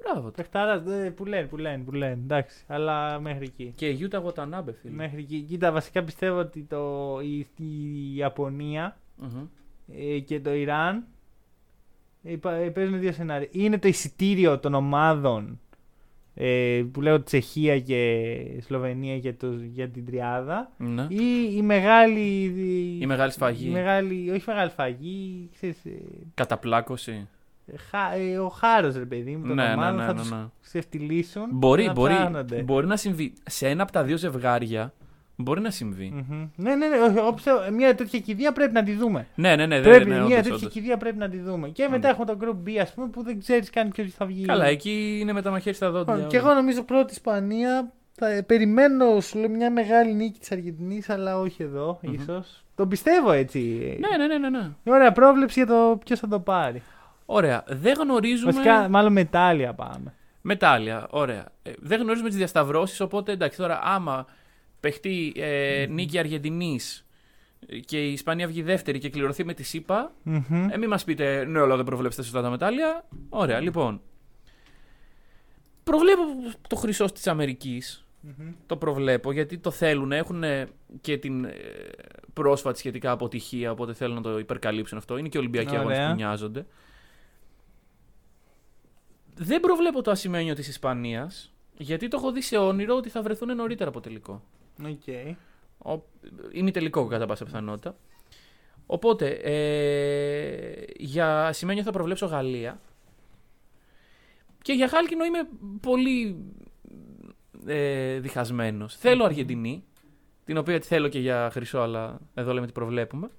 Μπράβο. του. Παιχτάρα ε, που λένε, που λένε, που λένε. Εντάξει. Αλλά μέχρι εκεί. Και η Γιούτα Γοτανάμπε, φίλε. Μέχρι εκεί. Κοίτα, βασικά πιστεύω ότι το, η, η Ιαπωνία Μμμ. ε, και το Ιράν ε, υπα- ε, παίζουν δύο σενάρια. Είναι το εισιτήριο των ομάδων ε, που λέω Τσεχία και Σλοβενία για, το, για την τριάδα Ναι. ή η μεγάλη. Η μεγάλη σφαγή. Η μεγάλη, όχι μεγάλη φαγή, ξέρεις, ε, Καταπλάκωση. χα- ε, ο χάρος ρε παιδί μου, των Ναι, ναι, ομάδων ναι, θα ναι, τους ναι. ξεφτυλίσουν Μπορεί, και να μπορεί, ψάχνονται. μπορεί να συμβεί. Σε ένα από τα δύο ζευγάρια μπορεί να συμβεί. Μμμ. Ναι, ναι, ναι, όχι, εγώ πιστεύω, μια τέτοια κηδεία πρέπει να τη δούμε. Ναι, ναι, ναι. πρέπει, ναι, ναι, μια όντως, τέτοια όντως. κηδεία πρέπει να τη δούμε. Και μετά Όντως. έχουμε το Group B, ας πούμε, που δεν ξέρεις καν ποιος θα βγει. Καλά, εκεί είναι με τα μαχαίρια στα δόντια. Λοιπόν, Και εγώ νομίζω πρώτη Ισπανία. Θα, ε, περιμένω, σου λέω, μια μεγάλη νίκη της Αργεντινής, αλλά όχι εδώ, Μμμ. ίσως. Το πιστεύω έτσι. Ναι, ναι, ναι, ναι, ναι. Ωραία πρόβλεψη για το ποιος θα το πάρει. Ωραία. Δεν γνωρίζουμε. Βασικά, μάλλον μετάλλια πάμε. Μετάλλια, ωραία. Ε, δεν γνωρίζουμε τις διασταυρώσεις, οπότε εντάξει, τώρα άμα παιχτεί ε, νίκη Αργεντινής και η Ισπανία βγει δεύτερη και κληρωθεί με τη ΣΥΠΑ, Μμμ. ε, μην μας πείτε ναι, αλλά δεν προβλέψετε σωστά τα μετάλλια. Ωραία, λοιπόν. Προβλέπω το χρυσό της Αμερικής. Μμμ. Το προβλέπω γιατί το θέλουν. Έχουν και την ε, πρόσφατη σχετικά αποτυχία, οπότε θέλουν να το υπερκαλύψουν αυτό. Είναι και Ολυμπιακοί Ωραία. αγώνες που νοιάζονται. Δεν προβλέπω το ασημένιο της Ισπανίας, γιατί το έχω δει σε όνειρο ότι θα βρεθούν νωρίτερα από τελικό. Οκ. Ο, είναι τελικό κατά πάσα πιθανότητα. Οπότε, ε, για ασημένιο θα προβλέψω Γαλλία. Και για χάλκινο είμαι πολύ ε, διχασμένος. Θέλω Αργεντινή, την οποία τη θέλω και για χρυσό, αλλά εδώ λέμε τι προβλέπουμε.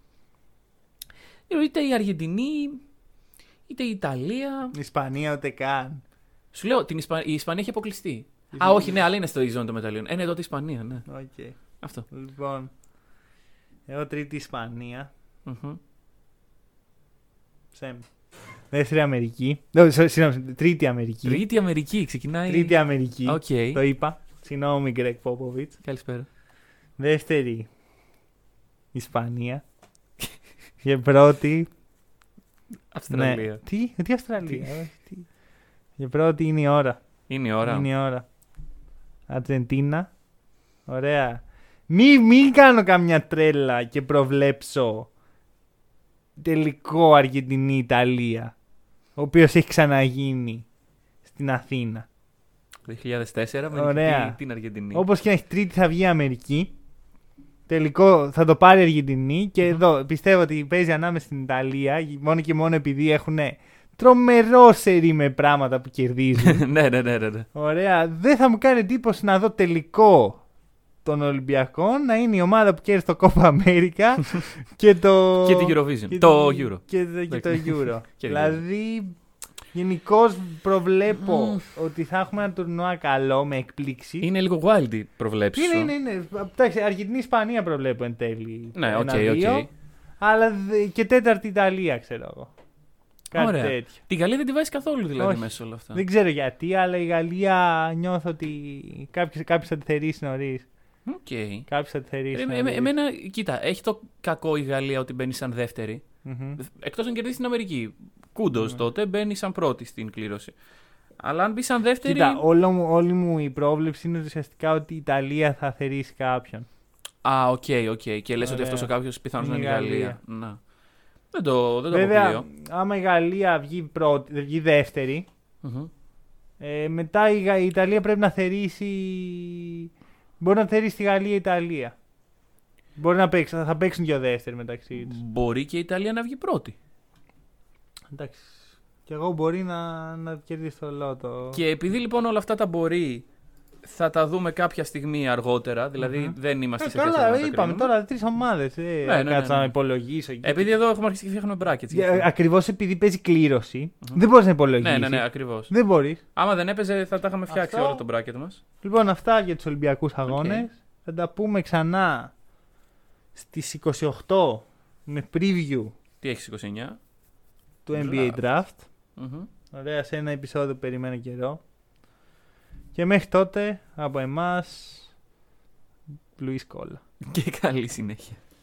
Είτε η Αργεντινή, είτε η Ιταλία. Ισπανία ούτε καν. Σου λέω, την Ισπα... η Ισπανία έχει αποκλειστεί. Α, όχι, ναι, αλλά είναι στο ε, zone των μεταλλίων. Ε, ναι, τότε η Ισπανία, ναι. Οκ. Αυτό. Λοιπόν. Εγώ τρίτη Ισπανία. Μμμ. Same. Δεύτερη Αμερική. No, sorry, Συγγνώμη, τρίτη Αμερική. Τρίτη Αμερική, ξεκινάει. Τρίτη Αμερική. Οκ. Το είπα. Συγγνώμη, Γκρεγκ Πόποβιτς. Καλησπέρα. Δεύτερη Ισπανία. [LAUGHS] και πρώτη. Αυστραλία. Ναι. Τι, τι Αυστραλία. όχι, τι. Και πρώτη είναι η ώρα. Είναι η ώρα. Είναι η ώρα. Argentina. Ωραία. Μη, μην κάνω καμιά τρέλα και προβλέψω τελικό Αργεντινή-Ιταλία. Ο οποίος έχει ξαναγίνει στην Αθήνα. 2004 με Ωραία. νικητή την Αργεντινή. Όπως και να έχει τρίτη θα βγει η Αμερική. Τελικό θα το πάρει η Αργεντινή. Και Μμμ. εδώ πιστεύω ότι παίζει ανάμεσα στην Ιταλία. Μόνο και μόνο επειδή έχουν τρομερός σερί με πράγματα που κερδίζουν. [LAUGHS] ναι, ναι, ναι, ναι, ναι. Ωραία. Δεν θα μου κάνει εντύπωση να δω τελικό των Ολυμπιακών να είναι η ομάδα που κέρδισε το Copa America [LAUGHS] και το. Και την Eurovision. και το την- Euro. Και, το- και το Euro. [LAUGHS] Και δηλαδή, γενικώς προβλέπω ότι θα έχουμε ένα τουρνουά καλό με εκπλήξει. Είναι λίγο wild η προβλέψη σου. Είναι, είναι, είναι. Εντάξει, Αργεντινή-Ισπανία προβλέπω εν τέλει. Ναι, οκ, ένα-δύο. οκ. Αλλά δε- και τέταρτη Ιταλία, ξέρω εγώ. Κάτι Ωραία. τέτοιο. Τη Γαλλία δεν τη βάζει καθόλου δηλαδή Όχι. μέσα σε όλα αυτά. Δεν ξέρω γιατί, αλλά η Γαλλία νιώθω ότι κάποιος κάποιος θα τη θερίσει νωρίς. Οκ. Κάποιος θα τη θερίσει. Ε, νωρίς. εμέ- εμένα, κοίτα, έχει το κακό η Γαλλία ότι μπαίνει σαν δεύτερη. Μμμ. Εκτός αν κερδίσει την Αμερική. Όντως Ναι. τότε μπαίνει σαν πρώτη στην κλήρωση. Αλλά αν μπει σαν δεύτερη. Κοίτα, όλο μου, όλη μου η πρόβλεψη είναι ουσιαστικά ότι η Ιταλία θα θερίσει κάποιον. Α, οκ, οκ. Και λες ότι Ωραία. αυτός ο κάποιος πιθανώς να Είναι είναι η η Γαλλία. Γαλλία. Να. Δεν το, δεν το Βέβαια, αποκλείω. άμα η Γαλλία βγει, πρώτη, δεν βγει δεύτερη, Μμμ. ε, μετά η, Γα- η Ιταλία πρέπει να θερίσει. Μπορεί να θερίσει τη Γαλλία η Ιταλία. Μπορεί να παίξει, θα παίξουν και οι δεύτεροι μεταξύ τους. Μπορεί και η Ιταλία να βγει πρώτη. Εντάξει. Και εγώ μπορεί να, να κερδίσει το λότο. Και επειδή λοιπόν όλα αυτά τα μπορεί, θα τα δούμε κάποια στιγμή αργότερα. Δηλαδή Μμμ. δεν είμαστε Ε, σε θέση να καλά, τα είπαμε κρίνουμε. τώρα τρεις ομάδες. Ε, Ναι, ναι, ναι, κάτσα ναι. να υπολογίσω. Επειδή εδώ έχουμε αρχίσει και φτιάχνουμε brackets. Ακριβώς επειδή παίζει κλήρωση, Μμμ. δεν μπορείς να υπολογίσεις. Ναι, ναι, ναι, ακριβώς. Δεν μπορείς. Άμα δεν έπαιζε, θα τα είχαμε φτιάξει Αυτό- όλο το bracket μας. Λοιπόν, αυτά για τους Ολυμπιακούς Αγώνες. Θα τα πούμε ξανά στις 28 με preview Τι έχεις 29. του NBA Draft. Μμμ. Ωραία, σε ένα επεισόδιο που περιμένω καιρό. Και μέχρι τότε, από εμάς, Λουίς Κόλλα. Και καλή συνέχεια.